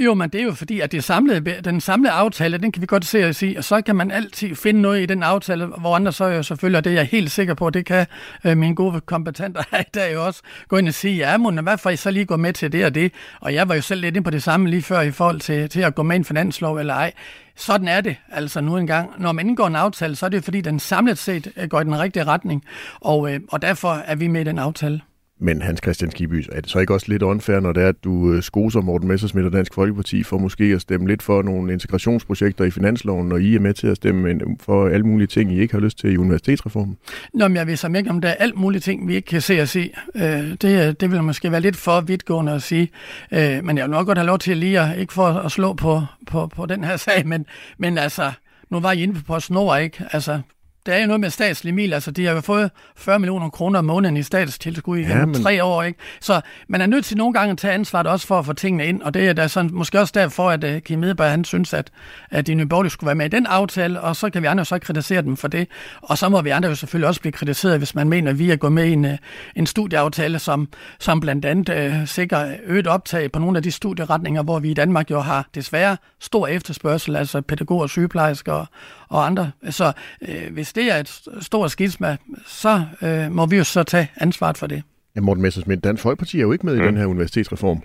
Jo, men det er jo fordi, at det samlede, den samlede aftale, den kan vi godt se og sige, og så kan man altid finde noget i den aftale, hvor andre så jo selvfølgelig, og det er jeg helt sikker på, det kan øh, mine gode kompetenter her i dag jo også gå ind og sige, ja, men hvad får I så lige gå med til det og det? Og jeg var jo selv lidt ind på det samme lige før i forhold til, til at gå med i en finanslov eller ej. Sådan er det altså nu engang. Når man indgår en aftale, så er det fordi, den samlet set øh, går i den rigtige retning, og, øh, og derfor er vi med i den aftale. Men Hans Christian Skibby, er det så ikke også lidt unfair, når det er, at du øh, skoser Morten Messersmith og Dansk Folkeparti for måske at stemme lidt for nogle integrationsprojekter i finansloven, når I er med til at stemme øh, for alle mulige ting, I ikke har lyst til i universitetsreformen? Nå, men jeg ved så ikke, om der er alt mulige ting, vi ikke kan se og se. Øh, det, øh, det vil måske være lidt for vidtgående at sige. Øh, men jeg vil nok godt have lov til lige at, ikke for at slå på, på, på den her sag, men, men altså, nu var I inde på PostNord, ikke? Altså, der er jo noget med statslige mil, altså de har jo fået 40 millioner kroner om måneden i statstilskud i ja, men... tre år, ikke? Så man er nødt til nogle gange at tage ansvaret også for at få tingene ind, og det er da sådan, måske også derfor, at uh, Kim Edberg, han synes, at, at de nye borgerlige skulle være med i den aftale, og så kan vi andre så kritisere dem for det, og så må vi andre jo selvfølgelig også blive kritiseret, hvis man mener, at vi er gået med i en, uh, en studieaftale, som, som blandt andet uh, sikrer øget optag på nogle af de studieretninger, hvor vi i Danmark jo har desværre stor efterspørgsel, altså pædagoger, sygeplejersker og, andre. Så øh, hvis det er et stort skisma, så øh, må vi jo så tage ansvaret for det. Ja, Morten Messersmith, Dansk Folkeparti er jo ikke med mm. i den her universitetsreform.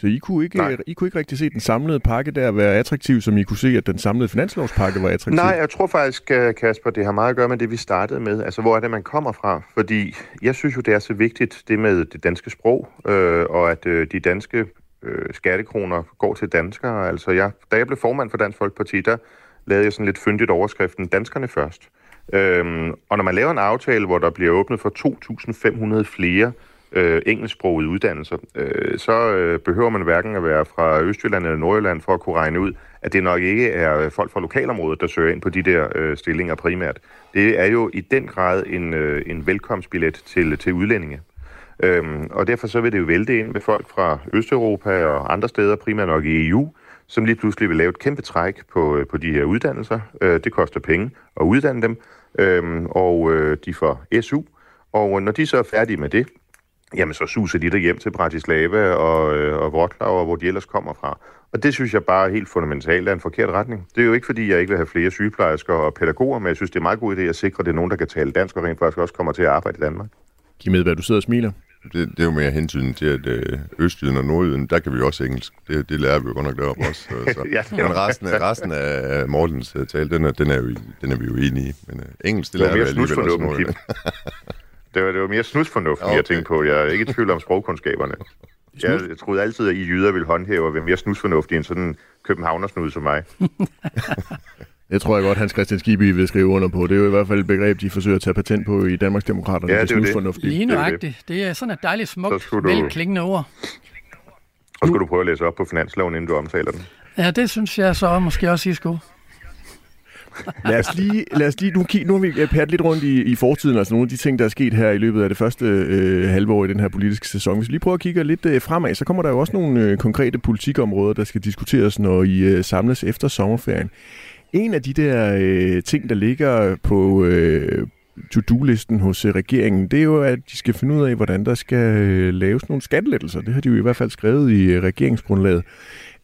Så I kunne, ikke, I kunne ikke rigtig se den samlede pakke der være attraktiv, som I kunne se, at den samlede finanslovspakke var attraktiv? Nej, jeg tror faktisk, øh, Kasper, det har meget at gøre med det, vi startede med. Altså, hvor er det, man kommer fra? Fordi jeg synes jo, det er så vigtigt, det med det danske sprog, øh, og at øh, de danske øh, skattekroner går til danskere. Altså, jeg, da jeg blev formand for Dansk Folkeparti, der lavede jeg sådan lidt fyndigt overskriften Danskerne først. Øhm, og når man laver en aftale, hvor der bliver åbnet for 2.500 flere øh, engelsksprogede uddannelser, øh, så øh, behøver man hverken at være fra Østjylland eller Nordjylland for at kunne regne ud, at det nok ikke er folk fra lokalområdet, der søger ind på de der øh, stillinger primært. Det er jo i den grad en, øh, en velkomstbillet til, til udlændinge. Øhm, og derfor så vil det jo vælte ind med folk fra Østeuropa og andre steder, primært nok i EU, som lige pludselig vil lave et kæmpe træk på, øh, på de her uddannelser. Øh, det koster penge at uddanne dem, øh, og øh, de får SU. Og øh, når de så er færdige med det, jamen så suser de der hjem til Bratislava og, øh, og Wroclaw, hvor de ellers kommer fra. Og det synes jeg bare helt fundamentalt er en forkert retning. Det er jo ikke, fordi jeg ikke vil have flere sygeplejersker og pædagoger, men jeg synes, det er meget god idé at sikre, at det er nogen, der kan tale dansk og rent faktisk også kommer til at arbejde i Danmark. Kim Edberg, du sidder og smiler. Det, det er jo mere hensyn til, at øh, Østjyden og Nordjyden, der kan vi også engelsk. Det, det lærer vi jo godt nok deroppe også. Så, så. ja, Men resten af, resten af Mortens uh, tale, den er, den, er vi, den er vi jo enige i. Men uh, engelsk, det, det lærer vi alligevel også det, var, det var mere snusfornuftigt, okay. jeg tænkte på. Jeg er ikke i tvivl om sprogkundskaberne. Jeg, jeg troede altid, at I jyder ville håndhæve og være mere snusfornuftige end sådan en københavnersnud som mig. Det tror jeg godt, Hans Christian Skiby vil skrive under på. Det er jo i hvert fald et begreb, de forsøger at tage patent på i Danmarks Demokraterne. Ja, det er det. det. Lige nøjagtigt. Det er sådan et dejligt smukt, du... velklingende ord. Og skulle du prøve at læse op på finansloven, inden du omtaler den? Ja, det synes jeg så måske også, I skulle. lad os lige, lad os lige nu, nu har vi pært lidt rundt i, i fortiden, altså nogle af de ting, der er sket her i løbet af det første øh, halve år i den her politiske sæson. Hvis vi lige prøver at kigge lidt øh, fremad, så kommer der jo også nogle øh, konkrete politikområder, der skal diskuteres, når I øh, samles efter sommerferien. En af de der øh, ting, der ligger på øh, to-do-listen hos øh, regeringen, det er jo, at de skal finde ud af, hvordan der skal øh, laves nogle skattelettelser. Det har de jo i hvert fald skrevet i øh, regeringsgrundlaget.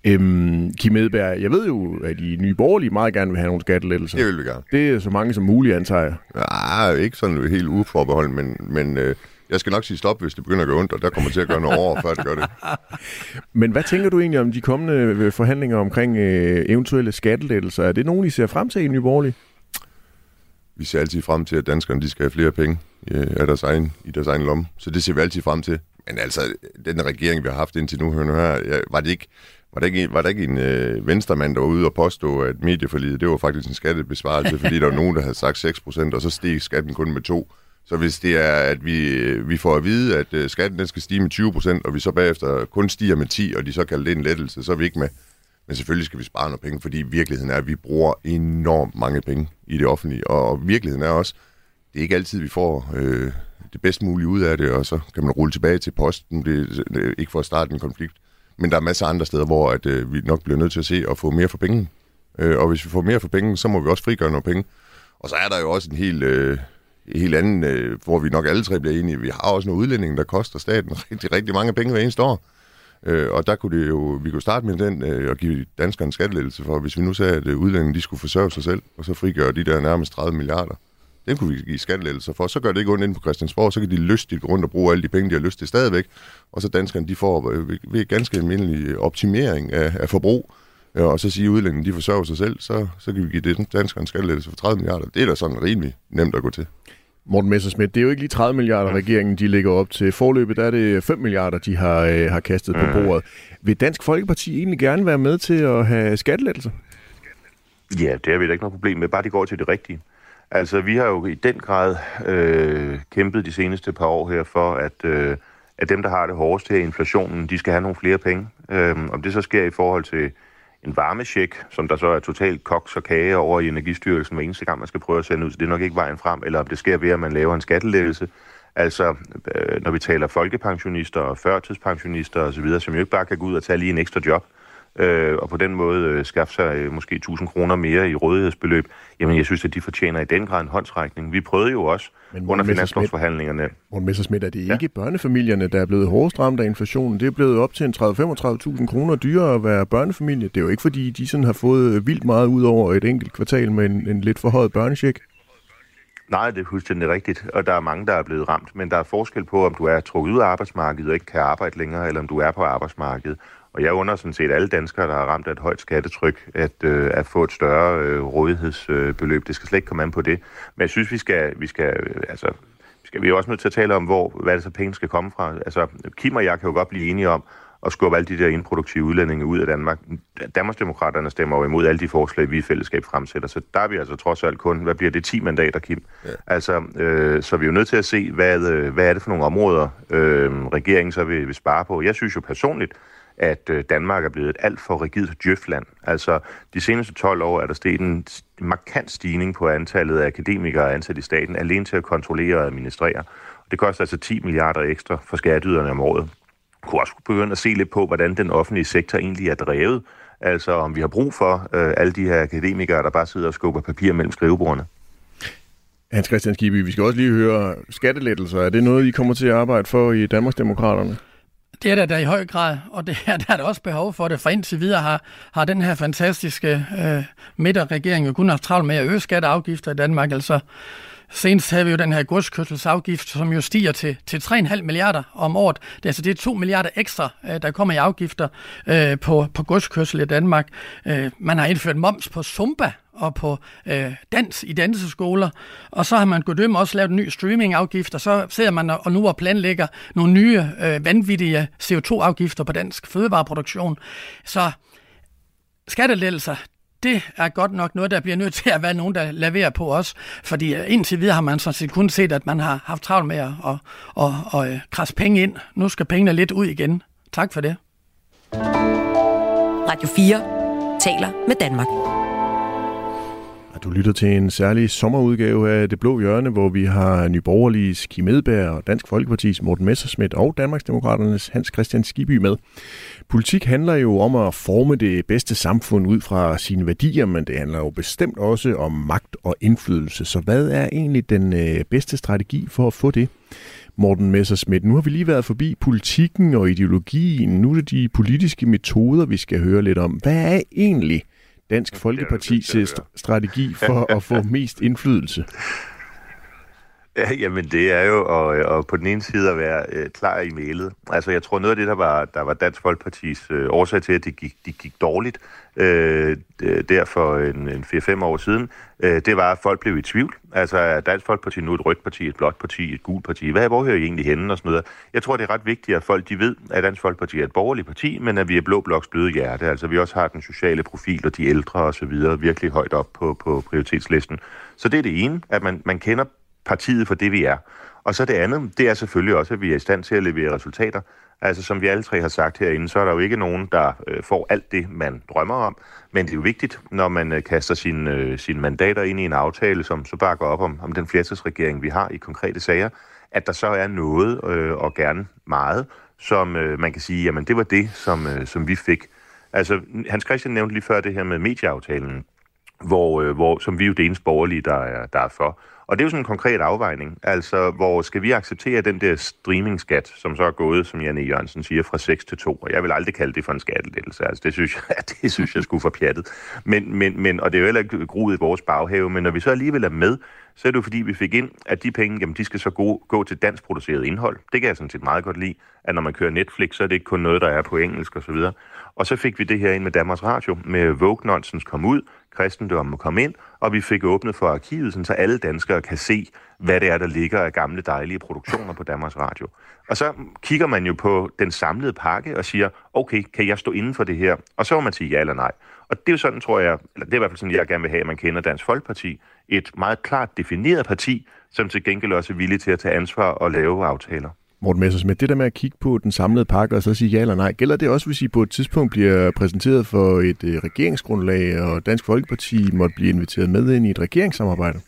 Øhm, Kim Edberg, jeg ved jo, at I nye borgerlige meget gerne vil have nogle skattelettelser. Det vil vi gerne. Det er så mange som muligt, antager jeg. Ja, ikke sådan helt uforbeholdt, men, men øh, jeg skal nok sige stop, hvis det begynder at gå ondt, og der kommer til at gøre noget over, før det gør det. Men hvad tænker du egentlig om de kommende øh, forhandlinger omkring øh, eventuelle skattelettelser? Er det nogen, I ser frem til i Nye Borgerlige? Vi ser altid frem til, at danskerne de skal have flere penge øh, af deres egen, i deres egen lomme. Så det ser vi altid frem til. Men altså, den regering, vi har haft indtil nu, nu her, ja, var det ikke, var der ikke, var der ikke en øh, venstremand, der var ude og påstå, at medieforlidet, det var faktisk en skattebesvarelse, fordi der var nogen, der havde sagt 6%, og så steg skatten kun med 2 så hvis det er, at vi, vi får at vide, at øh, skatten den skal stige med 20 procent, og vi så bagefter kun stiger med 10, og de så kalder det en lettelse, så er vi ikke med. Men selvfølgelig skal vi spare noget penge, fordi virkeligheden er, at vi bruger enormt mange penge i det offentlige. Og virkeligheden er også, det er ikke altid, vi får øh, det bedst mulige ud af det, og så kan man rulle tilbage til posten, det, det, ikke for at starte en konflikt. Men der er masser af andre steder, hvor at, øh, vi nok bliver nødt til at se og få mere for penge. Øh, og hvis vi får mere for penge, så må vi også frigøre nogle penge. Og så er der jo også en helt, øh, helt anden, øh, hvor vi nok alle tre bliver enige. Vi har også nogle udlændinge, der koster staten rigtig, rigtig mange penge hver eneste år. Øh, og der kunne det jo, vi kunne starte med den øh, og give danskerne en skattelettelse for, hvis vi nu sagde, at øh, udlændinge de skulle forsørge sig selv, og så frigøre de der nærmest 30 milliarder. Den kunne vi give skattelettelser for. Så gør det ikke ondt ind på Christiansborg, så kan de lystigt gå rundt og bruge alle de penge, de har lyst til stadigvæk. Og så danskerne, de får øh, ved, ved ganske almindelig optimering af, af forbrug, øh, og så sige, at udlændinge, de forsørger sig selv, så, så kan vi give det danskerne en skattelettelse for 30 milliarder. Det er da sådan rimelig nemt at gå til. Morten Messersmith, det er jo ikke lige 30 milliarder, regeringen de ligger op til. Forløbet der er det 5 milliarder, de har, øh, har kastet på bordet. Vil Dansk Folkeparti egentlig gerne være med til at have skattelettelser? Ja, det har vi da ikke noget problem med, bare de går til det rigtige. Altså, vi har jo i den grad øh, kæmpet de seneste par år her for, at, øh, at dem, der har det hårdest her i inflationen, de skal have nogle flere penge. Øh, om det så sker i forhold til en varmesjek, som der så er totalt koks og kage over i Energistyrelsen hver eneste gang, man skal prøve at sende ud, så det er nok ikke vejen frem, eller om det sker ved, at man laver en skattelettelse. Altså, øh, når vi taler folkepensionister og førtidspensionister osv., som jo ikke bare kan gå ud og tage lige en ekstra job, øh, og på den måde øh, skaffe sig øh, måske 1000 kroner mere i rådighedsbeløb, jamen jeg synes, at de fortjener i den grad en håndsrækning. Vi prøvede jo også Men Morten under finanslovsforhandlingerne. Morten Messersmith, er det Ja. ikke børnefamilierne, der er blevet hårdest ramt af inflationen? Det er blevet op til en 30-35.000 kroner dyrere at være børnefamilie. Det er jo ikke, fordi de sådan har fået vildt meget ud over et enkelt kvartal med en, en lidt forhøjet børnecheck. Nej, det er fuldstændig rigtigt, og der er mange, der er blevet ramt, men der er forskel på, om du er trukket ud af arbejdsmarkedet og ikke kan arbejde længere, eller om du er på arbejdsmarkedet. Og jeg under sådan set alle danskere, der er ramt af et højt skattetryk, at, øh, at få et større øh, rådighedsbeløb. Det skal slet ikke komme an på det. Men jeg synes, vi skal, vi skal altså, vi skal vi er også nødt til at tale om, hvor, hvad det så penge skal komme fra. Altså, Kim og jeg kan jo godt blive enige om, at skubbe alle de der improduktive udlændinge ud af Danmark. Danmarksdemokraterne stemmer jo imod alle de forslag, vi i fællesskab fremsætter. Så der er vi altså trods alt kun, hvad bliver det, 10 mandater, Kim? Ja. Altså, øh, så vi er jo nødt til at se, hvad, øh, hvad er det for nogle områder, øh, regeringen så vil, vil spare på. Jeg synes jo personligt, at øh, Danmark er blevet et alt for rigidt djøfland. Altså, de seneste 12 år er der steget en markant stigning på antallet af akademikere ansat i staten, alene til at kontrollere og administrere. Det koster altså 10 milliarder ekstra for skatteyderne om året kunne også begynde at se lidt på, hvordan den offentlige sektor egentlig er drevet. Altså om vi har brug for øh, alle de her akademikere, der bare sidder og skubber papir mellem skrivebordene. Hans Christian Skibby, vi skal også lige høre skattelettelser. Er det noget, I kommer til at arbejde for i Danmarksdemokraterne? Det er der, der i høj grad, og det er, der er der også behov for det, for indtil videre har, har den her fantastiske øh, midterregering jo kun haft travlt med at øge skatteafgifter i Danmark. Altså, senest havde vi jo den her godskørselsafgift, som jo stiger til, til 3,5 milliarder om året. Det er, altså, det er 2 milliarder ekstra, øh, der kommer i afgifter øh, på, på godskørsel i Danmark. Øh, man har indført moms på Zumba og på øh, dans i danseskoler, og så har man gudømme også lavet en ny streamingafgift, og så sidder man og nu og planlægger nogle nye øh, vanvittige CO2-afgifter på dansk fødevareproduktion. Så skattelettelser, det er godt nok noget, der bliver nødt til at være nogen, der leverer på os. Fordi øh, indtil videre har man sådan set kun set, at man har haft travlt med at, at, at, at, at krasse penge ind. Nu skal pengene lidt ud igen. Tak for det. Radio 4 taler med Danmark. Du lytter til en særlig sommerudgave af Det Blå Hjørne, hvor vi har Nyborgerliges Kim Edberg og Dansk Folkepartis Morten Messerschmidt og Danmarksdemokraternes Hans Christian Skibby med. Politik handler jo om at forme det bedste samfund ud fra sine værdier, men det handler jo bestemt også om magt og indflydelse. Så hvad er egentlig den øh, bedste strategi for at få det? Morten Messerschmidt, nu har vi lige været forbi politikken og ideologien. Nu er det de politiske metoder, vi skal høre lidt om. Hvad er egentlig Dansk Folkepartis strategi for at få mest indflydelse? Ja, jamen det er jo at, at på den ene side at være øh, klar i mailet. Altså jeg tror noget af det, der var, der var Dansk Folkepartis øh, årsag til, at det gik, det gik dårligt øh, der for en, en 4-5 år siden, øh, det var, at folk blev i tvivl. Altså er Dansk Folkeparti nu et rødt parti, et blåt parti, et gult parti? Hvad, hvor hører I egentlig henne og sådan noget? Jeg tror, det er ret vigtigt, at folk de ved, at Dansk Folkeparti er et borgerligt parti, men at vi er Blå Bloks bløde hjerte. Altså vi også har den sociale profil og de ældre og så videre virkelig højt op på, på prioritetslisten. Så det er det ene, at man, man kender partiet for det, vi er. Og så det andet, det er selvfølgelig også, at vi er i stand til at levere resultater. Altså som vi alle tre har sagt herinde, så er der jo ikke nogen, der øh, får alt det, man drømmer om. Men det er jo vigtigt, når man øh, kaster sine, øh, sin mandater ind i en aftale, som så bakker op om, om den flertalsregering, vi har i konkrete sager, at der så er noget, øh, og gerne meget, som øh, man kan sige, jamen det var det, som, øh, som vi fik. Altså Hans Christian nævnte lige før det her med medieaftalen, hvor, øh, hvor, som vi jo det eneste borgerlige, der er, der er for. Og det er jo sådan en konkret afvejning. Altså, hvor skal vi acceptere den der streamingskat, som så er gået, som Janne Jørgensen siger, fra 6 til 2? Og jeg vil aldrig kalde det for en skattelettelse. Altså, det synes jeg, det synes jeg skulle for pjattet. Men, men, men, og det er jo heller ikke gruet i vores baghave, men når vi så alligevel er med, så er det jo fordi, vi fik ind, at de penge, jamen, de skal så gå, gå til dansk produceret indhold. Det kan jeg sådan set meget godt lide, at når man kører Netflix, så er det ikke kun noget, der er på engelsk osv. Og, og så fik vi det her ind med Danmarks Radio, med Vogue Nonsens kom ud, kristendommen kom ind, og vi fik åbnet for arkivet, så alle danskere kan se, hvad det er, der ligger af gamle dejlige produktioner på Danmarks Radio. Og så kigger man jo på den samlede pakke og siger, okay, kan jeg stå inden for det her? Og så må man sige ja eller nej. Og det er jo sådan, tror jeg, eller det er i hvert fald sådan, jeg gerne vil have, at man kender Dansk Folkeparti. Et meget klart defineret parti, som til gengæld også er villig til at tage ansvar og lave aftaler. Morten Messersmith, det der med at kigge på den samlede pakke og så sige ja eller nej, gælder det også, hvis I på et tidspunkt bliver præsenteret for et øh, regeringsgrundlag, og Dansk Folkeparti måtte blive inviteret med ind i et regeringssamarbejde?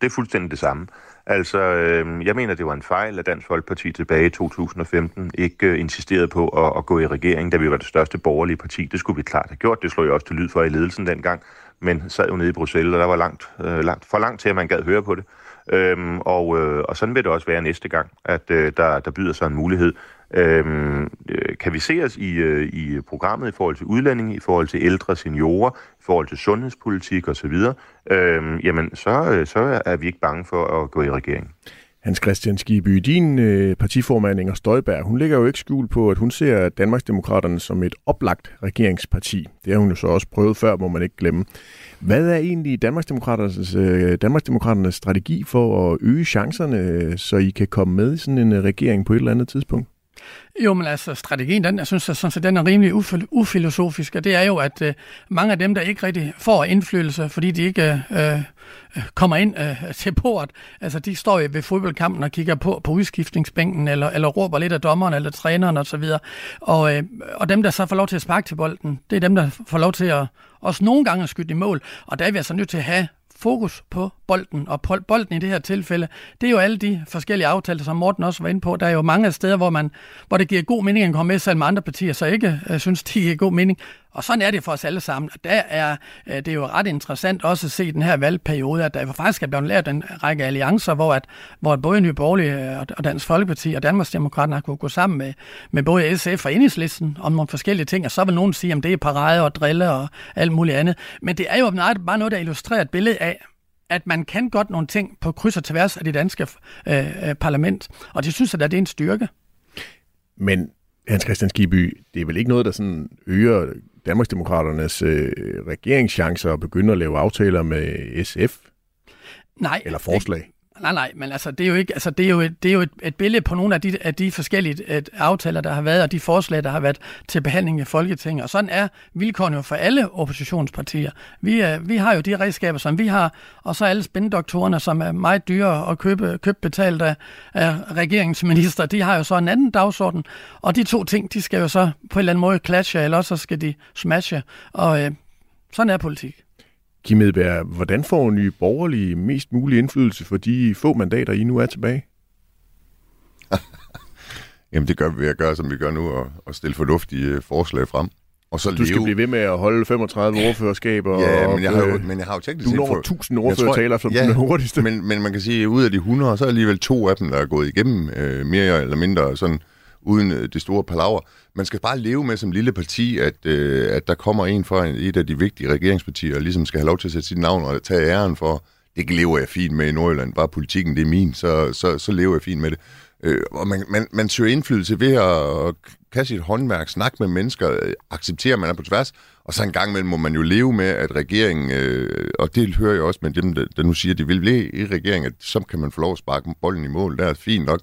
Det er fuldstændig det samme. Altså, øh, jeg mener, det var en fejl, at Dansk Folkeparti tilbage i 2015 ikke øh, insisterede på at, at gå i regering, da vi var det største borgerlige parti. Det skulle vi klart have gjort. Det slog jeg også til lyd for i ledelsen dengang, men sad jo nede i Bruxelles, og der var langt, øh, langt, for langt til, at man gad høre på det. Øhm, og, øh, og sådan vil det også være næste gang, at øh, der, der byder sig en mulighed. Øhm, øh, kan vi se os i, øh, i programmet i forhold til udlændinge, i forhold til ældre seniorer, i forhold til sundhedspolitik osv., øhm, jamen så, øh, så er vi ikke bange for at gå i regering. Hans Christian Skiby, din øh, partiformand Inger Støjberg, hun ligger jo ikke skjul på, at hun ser Danmarksdemokraterne som et oplagt regeringsparti. Det har hun jo så også prøvet før, må man ikke glemme. Hvad er egentlig Danmarksdemokraternes, øh, Danmarksdemokraternes strategi for at øge chancerne, øh, så I kan komme med i sådan en øh, regering på et eller andet tidspunkt? Jo, men altså strategien, den, jeg synes, at, sådan, at den er rimelig ufilosofisk, og det er jo, at øh, mange af dem, der ikke rigtig får indflydelse, fordi de ikke øh, øh kommer ind øh, til bordet, altså de står ved fodboldkampen og kigger på, på udskiftningsbænken, eller, eller råber lidt af dommeren eller træneren osv., og, og, øh, og dem, der så får lov til at sparke til bolden, det er dem, der får lov til at også nogle gange skyde i mål, og der er vi altså nødt til at have fokus på bolden, og bolden i det her tilfælde, det er jo alle de forskellige aftaler, som Morten også var inde på. Der er jo mange steder, hvor, man, hvor det giver god mening at komme med, selvom andre partier så ikke øh, synes, det giver god mening. Og sådan er det for os alle sammen. Og der er øh, det er jo ret interessant også at se den her valgperiode, at der faktisk er blevet lavet en række alliancer, hvor, at, hvor både Nye Borgerlige øh, og Dansk Folkeparti og Danmarksdemokraterne har kunne gå sammen med, med både SF og Enhedslisten om nogle forskellige ting, og så vil nogen sige, at det er parade og drille og alt muligt andet. Men det er jo bare noget, der illustrerer et billede af, at man kan godt nogle ting på kryds og tværs af det danske øh, øh parlament, og det synes jeg, at det er en styrke. Men Hans Christian Skiby, det er vel ikke noget, der sådan øger Danmarksdemokraternes øh, regeringschancer at begynde at lave aftaler med SF? Nej. Eller forslag? Nej, nej, men altså, det er jo, ikke, altså, det er jo, et, det er jo et, et billede på nogle af de, af de forskellige et, aftaler, der har været, og de forslag, der har været til behandling i Folketinget. Og sådan er vilkårene jo for alle oppositionspartier. Vi, uh, vi har jo de redskaber, som vi har, og så alle spændedoktorerne, som er meget dyre at købe, købe betalt af, af regeringsminister, de har jo så en anden dagsorden. Og de to ting, de skal jo så på en eller anden måde clashe, eller så skal de smashe. Og øh, sådan er politik. Kim Edberg, hvordan får nye borgerlige mest mulig indflydelse for de få mandater, I nu er tilbage? Jamen det gør vi ved at gøre, som vi gør nu, og, og stille fornuftige øh, forslag frem. Og så du skal leve... blive ved med at holde 35 ordførerskaber. Ja, men jeg har jo, men jeg har jo tænkt Du når over 1000 ordførertaler, som ja, den hurtigste. Men, men man kan sige, at ud af de 100, så er alligevel to af dem, der er gået igennem øh, mere eller mindre sådan uden øh, det store palaver. Man skal bare leve med som lille parti, at, øh, at der kommer en fra et af de vigtige regeringspartier, og ligesom skal have lov til at sætte sit navn og tage æren for, det lever jeg fint med i Nordjylland, bare politikken det er min, så, så, så lever jeg fint med det. Øh, og man, man, man søger indflydelse ved at kaste sit håndværk, snakke med mennesker, øh, acceptere, at man er på tværs, og så en gang imellem må man jo leve med, at regeringen, øh, og det hører jeg også med dem, der, der nu siger, at de vil. Blive i regeringen, at så kan man få lov at sparke bolden i mål, det er fint nok,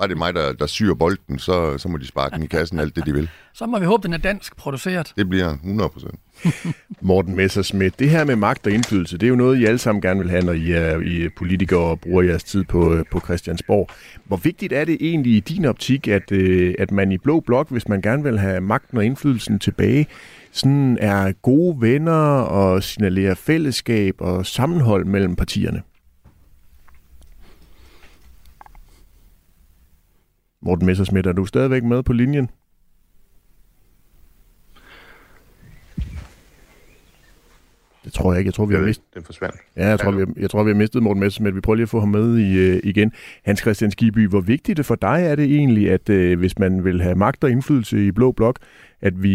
Bare det er mig, der, der syr bolden, så, så må de sparke den i kassen alt det, de vil. Så må vi håbe, den er dansk produceret. Det bliver 100 procent. Morten Messersmith, det her med magt og indflydelse, det er jo noget, I alle sammen gerne vil have, når I er I er politikere og bruger jeres tid på, på Christiansborg. Hvor vigtigt er det egentlig i din optik, at, øh, at man i Blå Blok, hvis man gerne vil have magten og indflydelsen tilbage, sådan er gode venner og signalerer fællesskab og sammenhold mellem partierne? Morten Messersmith, er du stadigvæk med på linjen? Det tror jeg ikke. Jeg tror, vi har mistet... Den forsvandt. Ja, jeg tror, vi har, jeg tror, vi har mistet Morten Messersmith. Vi prøver lige at få ham med i, uh, igen. Hans Christian Skiby, hvor vigtigt det for dig er det egentlig, at uh, hvis man vil have magt og indflydelse i Blå Blok, at, vi,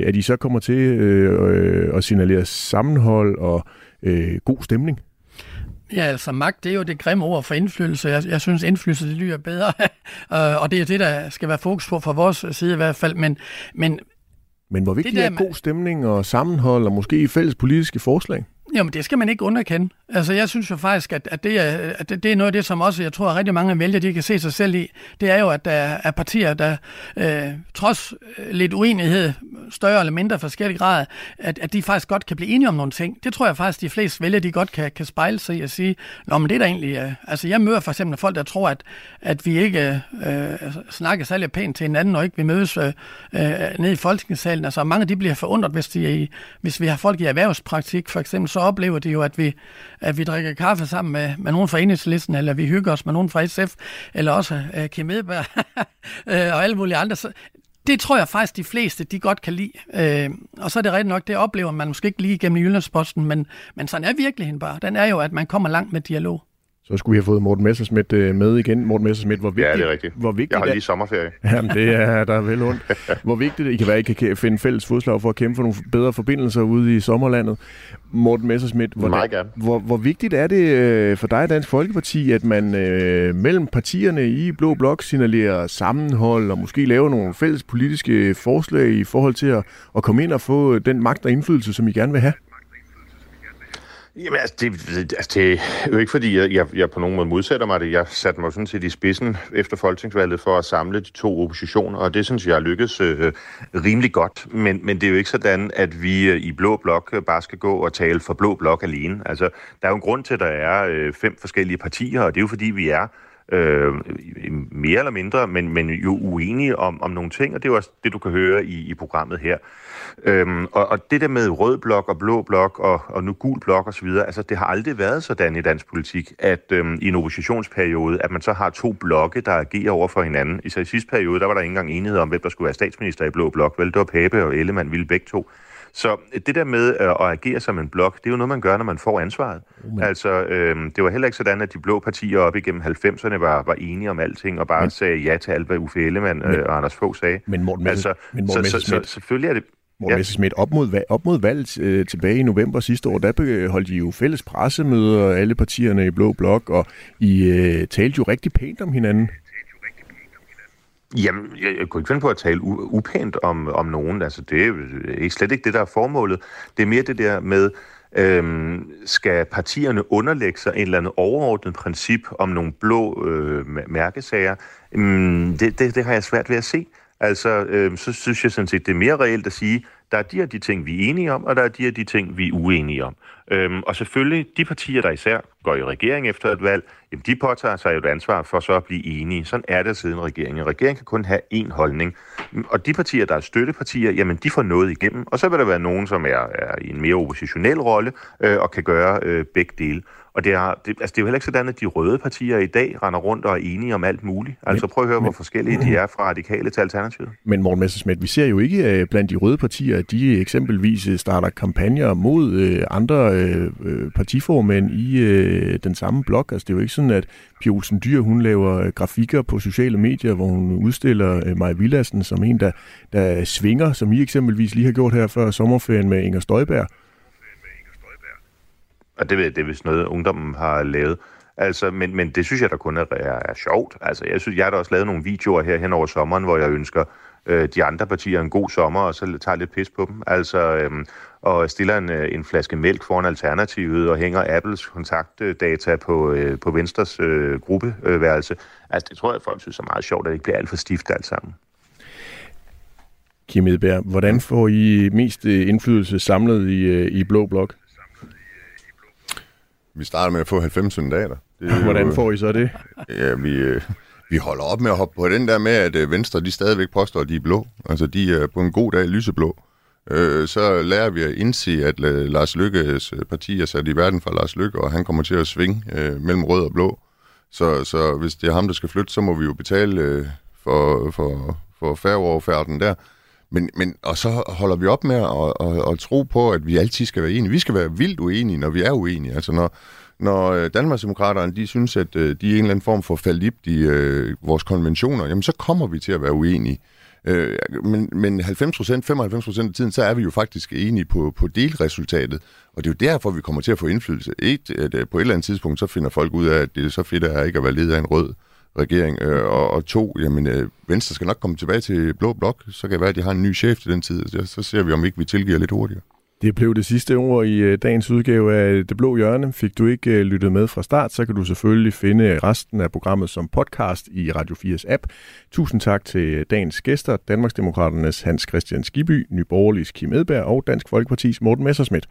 uh, at I så kommer til uh, at signalere sammenhold og uh, god stemning? Ja, altså magt, det er jo det grimme ord for indflydelse. Jeg, jeg synes, indflydelse det lyder bedre, og det er det, der skal være fokus på fra vores side i hvert fald. Men, men men hvor vigtigt det der, er god stemning og sammenhold og måske fælles politiske forslag? Jamen, det skal man ikke underkende. Altså, jeg synes jo faktisk, at, at, det, er, at det, det er noget af det, som også, jeg tror, at rigtig mange vælgere, de kan se sig selv i. Det er jo, at der er partier, der øh, trods lidt uenighed, større eller mindre forskellige grad, at, at de faktisk godt kan blive enige om nogle ting. Det tror jeg faktisk, de fleste vælgere, de godt kan, kan spejle sig i og sige, Nå, men det er da egentlig... Øh, altså, jeg møder for eksempel folk, der tror, at, at vi ikke øh, snakker særlig pænt til hinanden, og ikke vi mødes øh, øh, nede i folketingssalen. Altså, mange de bliver forundret, hvis, de, hvis vi har folk i erhvervspraktik, for eksempel, så oplever de jo, at vi, at vi drikker kaffe sammen med, med nogen fra enhedslisten, eller vi hygger os med nogen fra SF, eller også uh, Kim Edberg øh, og alle mulige andre. Så det tror jeg faktisk, de fleste de godt kan lide. Øh, og så er det rigtigt nok, det oplever man måske ikke lige gennem Jyllandsposten, men, men sådan er virkeligheden bare. Den er jo, at man kommer langt med dialog. Så skulle vi have fået Morten Messersmith øh, med igen. Morten Messersmith, hvor vigtigt... Ja, det er rigtigt. Hvor vigtigt jeg har lige sommerferie. Jamen, det er der er vel ondt. Hvor vigtigt det kan være, at I kan finde fælles fodslag for at kæmpe for nogle bedre forbindelser ude i sommerlandet. Morten Messersmith, hvor, Meget gerne. hvor, hvor vigtigt er det øh, for dig, Dansk Folkeparti, at man øh, mellem partierne i Blå Blok signalerer sammenhold og måske laver nogle fælles politiske forslag i forhold til at, at komme ind og få den magt og indflydelse, som I gerne vil have? Jamen, altså, det, altså, det er jo ikke fordi, jeg, jeg, jeg på nogen måde modsætter mig det. Jeg satte mig sådan set i spidsen efter folketingsvalget for at samle de to oppositioner, og det synes jeg lykkes øh, rimelig godt. Men, men det er jo ikke sådan, at vi øh, i Blå Blok øh, bare skal gå og tale for Blå Blok alene. Altså, der er jo en grund til, at der er øh, fem forskellige partier, og det er jo fordi, vi er øh, mere eller mindre, men, men jo uenige om, om nogle ting, og det er jo også det, du kan høre i, i programmet her. Øhm, og, og det der med rød blok og blå blok og, og nu gul blok osv., altså det har aldrig været sådan i dansk politik, at øhm, i en oppositionsperiode, at man så har to blokke, der agerer over for hinanden. I, så i sidste periode, der var der ikke engang enighed om, hvem der skulle være statsminister i blå blok. Vel, det var Pape og Ellemann ville begge to. Så det der med øh, at agere som en blok, det er jo noget, man gør, når man får ansvaret. Mm. Altså, øhm, det var heller ikke sådan, at de blå partier op igennem 90'erne var, var enige om alting, og bare men, sagde ja til alt, hvad Uffe Ellemann men, øh, og Anders Fogh sagde. Men Morten, altså, men Morten så, så, så, selvfølgelig er det... Morten ja. Messerschmidt, op mod, op mod valget øh, tilbage i november sidste år, der holdt I jo fælles pressemøder, alle partierne i Blå Blok, og I øh, talte jo rigtig pænt om hinanden. Jamen, jeg, jeg kunne ikke finde på at tale u- upænt om, om nogen. Altså, det er øh, ikke slet ikke det, der er formålet. Det er mere det der med, øhm, skal partierne underlægge sig en eller anden overordnet princip om nogle blå øh, mærkesager? Mm, det, det, det har jeg svært ved at se. Altså, øh, så synes jeg sådan set, det er mere reelt at sige, der er de her de ting, vi er enige om, og der er de her de ting, vi er uenige om. Øhm, og selvfølgelig, de partier, der især går i regering efter et valg, jamen de påtager sig jo et ansvar for så at blive enige. Sådan er det siden regeringen. Regeringen kan kun have én holdning. Og de partier, der er støttepartier, jamen de får noget igennem. Og så vil der være nogen, som er, er i en mere oppositionel rolle øh, og kan gøre øh, begge dele. Og det er, det, altså det er jo heller ikke sådan, at de røde partier i dag render rundt og er enige om alt muligt. Altså prøv at høre, men, hvor forskellige de er fra radikale til alternativet. Men Morten Messersmith, vi ser jo ikke øh, blandt de røde partier, at de eksempelvis øh, starter kampagner mod øh, andre øh, øh, partiformænd i øh, Øh, den samme blok. Altså det er jo ikke sådan, at Pia Olsen Dyr, hun laver øh, grafikker på sociale medier, hvor hun udstiller øh, Maja Villadsen som en, der, der svinger, som I eksempelvis lige har gjort her før sommerferien med Inger Støjberg. Og det, det er vist noget, ungdommen har lavet. Altså, men, men det synes jeg da kun er, er, er sjovt. Altså, jeg synes, jeg har da også lavet nogle videoer her hen over sommeren, hvor jeg ønsker øh, de andre partier en god sommer, og så tager lidt pis på dem. Altså, øh, og stiller en, øh, en flaske mælk foran alternativet og hænger Apples kontaktdata på, øh, på Venstres øh, gruppeværelse. Altså, det tror jeg, folk synes er meget sjovt, at det ikke bliver alt for stift alt sammen. Kim Edberg, hvordan får I mest øh, indflydelse samlet i, øh, i Blå Blok? Vi starter med at få 90 mandater. Det hvordan får I så det? Ja, vi, vi holder op med at hoppe på den der med, at Venstre de stadigvæk påstår, at de er blå. Altså, de er på en god dag lyseblå. Øh, så lærer vi at indse, at øh, Lars Lykkes øh, parti er sat i verden for Lars Lykke, og han kommer til at svinge øh, mellem rød og blå. Så, så hvis det er ham, der skal flytte, så må vi jo betale øh, for, for, for færgeoverfærden der. Men, men, og så holder vi op med at, at, at tro på, at vi altid skal være enige. Vi skal være vildt uenige, når vi er uenige. Altså når, når øh, Danmarksdemokraterne de synes, at de er en eller anden form for faldipt i øh, vores konventioner, jamen så kommer vi til at være uenige. Øh, men, men 90 95% af tiden, så er vi jo faktisk enige på, på delresultatet. Og det er jo derfor, vi kommer til at få indflydelse. Et, at øh, på et eller andet tidspunkt, så finder folk ud af, at det er så fedt at ikke at være leder af en rød regering. Øh, og, og to, jamen, øh, Venstre skal nok komme tilbage til Blå Blok. Så kan det være, at de har en ny chef til den tid. Så, så ser vi, om ikke vi tilgiver lidt hurtigere. Det blev det sidste ord i øh, dagens udgave af Det Blå Hjørne. Fik du ikke øh, lyttet med fra start, så kan du selvfølgelig finde øh, resten af programmet som podcast i Radio 4's app. Tusind tak til dagens gæster, Danmarksdemokraternes Hans Christian Skiby, Nyborgerligs Kim Edberg og Dansk Folkepartis Morten Messersmith.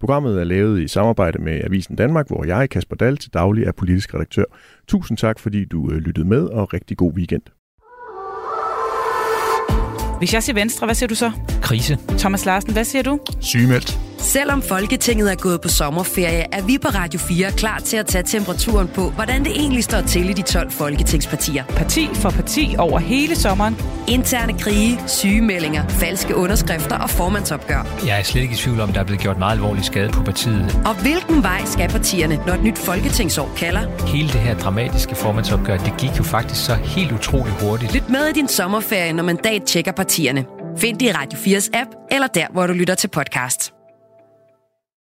Programmet er lavet i samarbejde med Avisen Danmark, hvor jeg, Kasper Dahl, til daglig er politisk redaktør. Tusind tak, fordi du lyttede med, og rigtig god weekend. Hvis jeg siger Venstre, hvad siger du så? Krise. Thomas Larsen, hvad siger du? Sygemeldt. Selvom Folketinget er gået på sommerferie, er vi på Radio 4 klar til at tage temperaturen på, hvordan det egentlig står til i de 12 folketingspartier. Parti for parti over hele sommeren. Interne krige, sygemeldinger, falske underskrifter og formandsopgør. Jeg er slet ikke i tvivl om, der er blevet gjort meget alvorlig skade på partiet. Og hvilken vej skal partierne, når et nyt folketingsår kalder? Hele det her dramatiske formandsopgør, det gik jo faktisk så helt utrolig hurtigt. Lyt med i din sommerferie, når mandat tjekker partierne. Find det i Radio 4's app, eller der, hvor du lytter til podcast.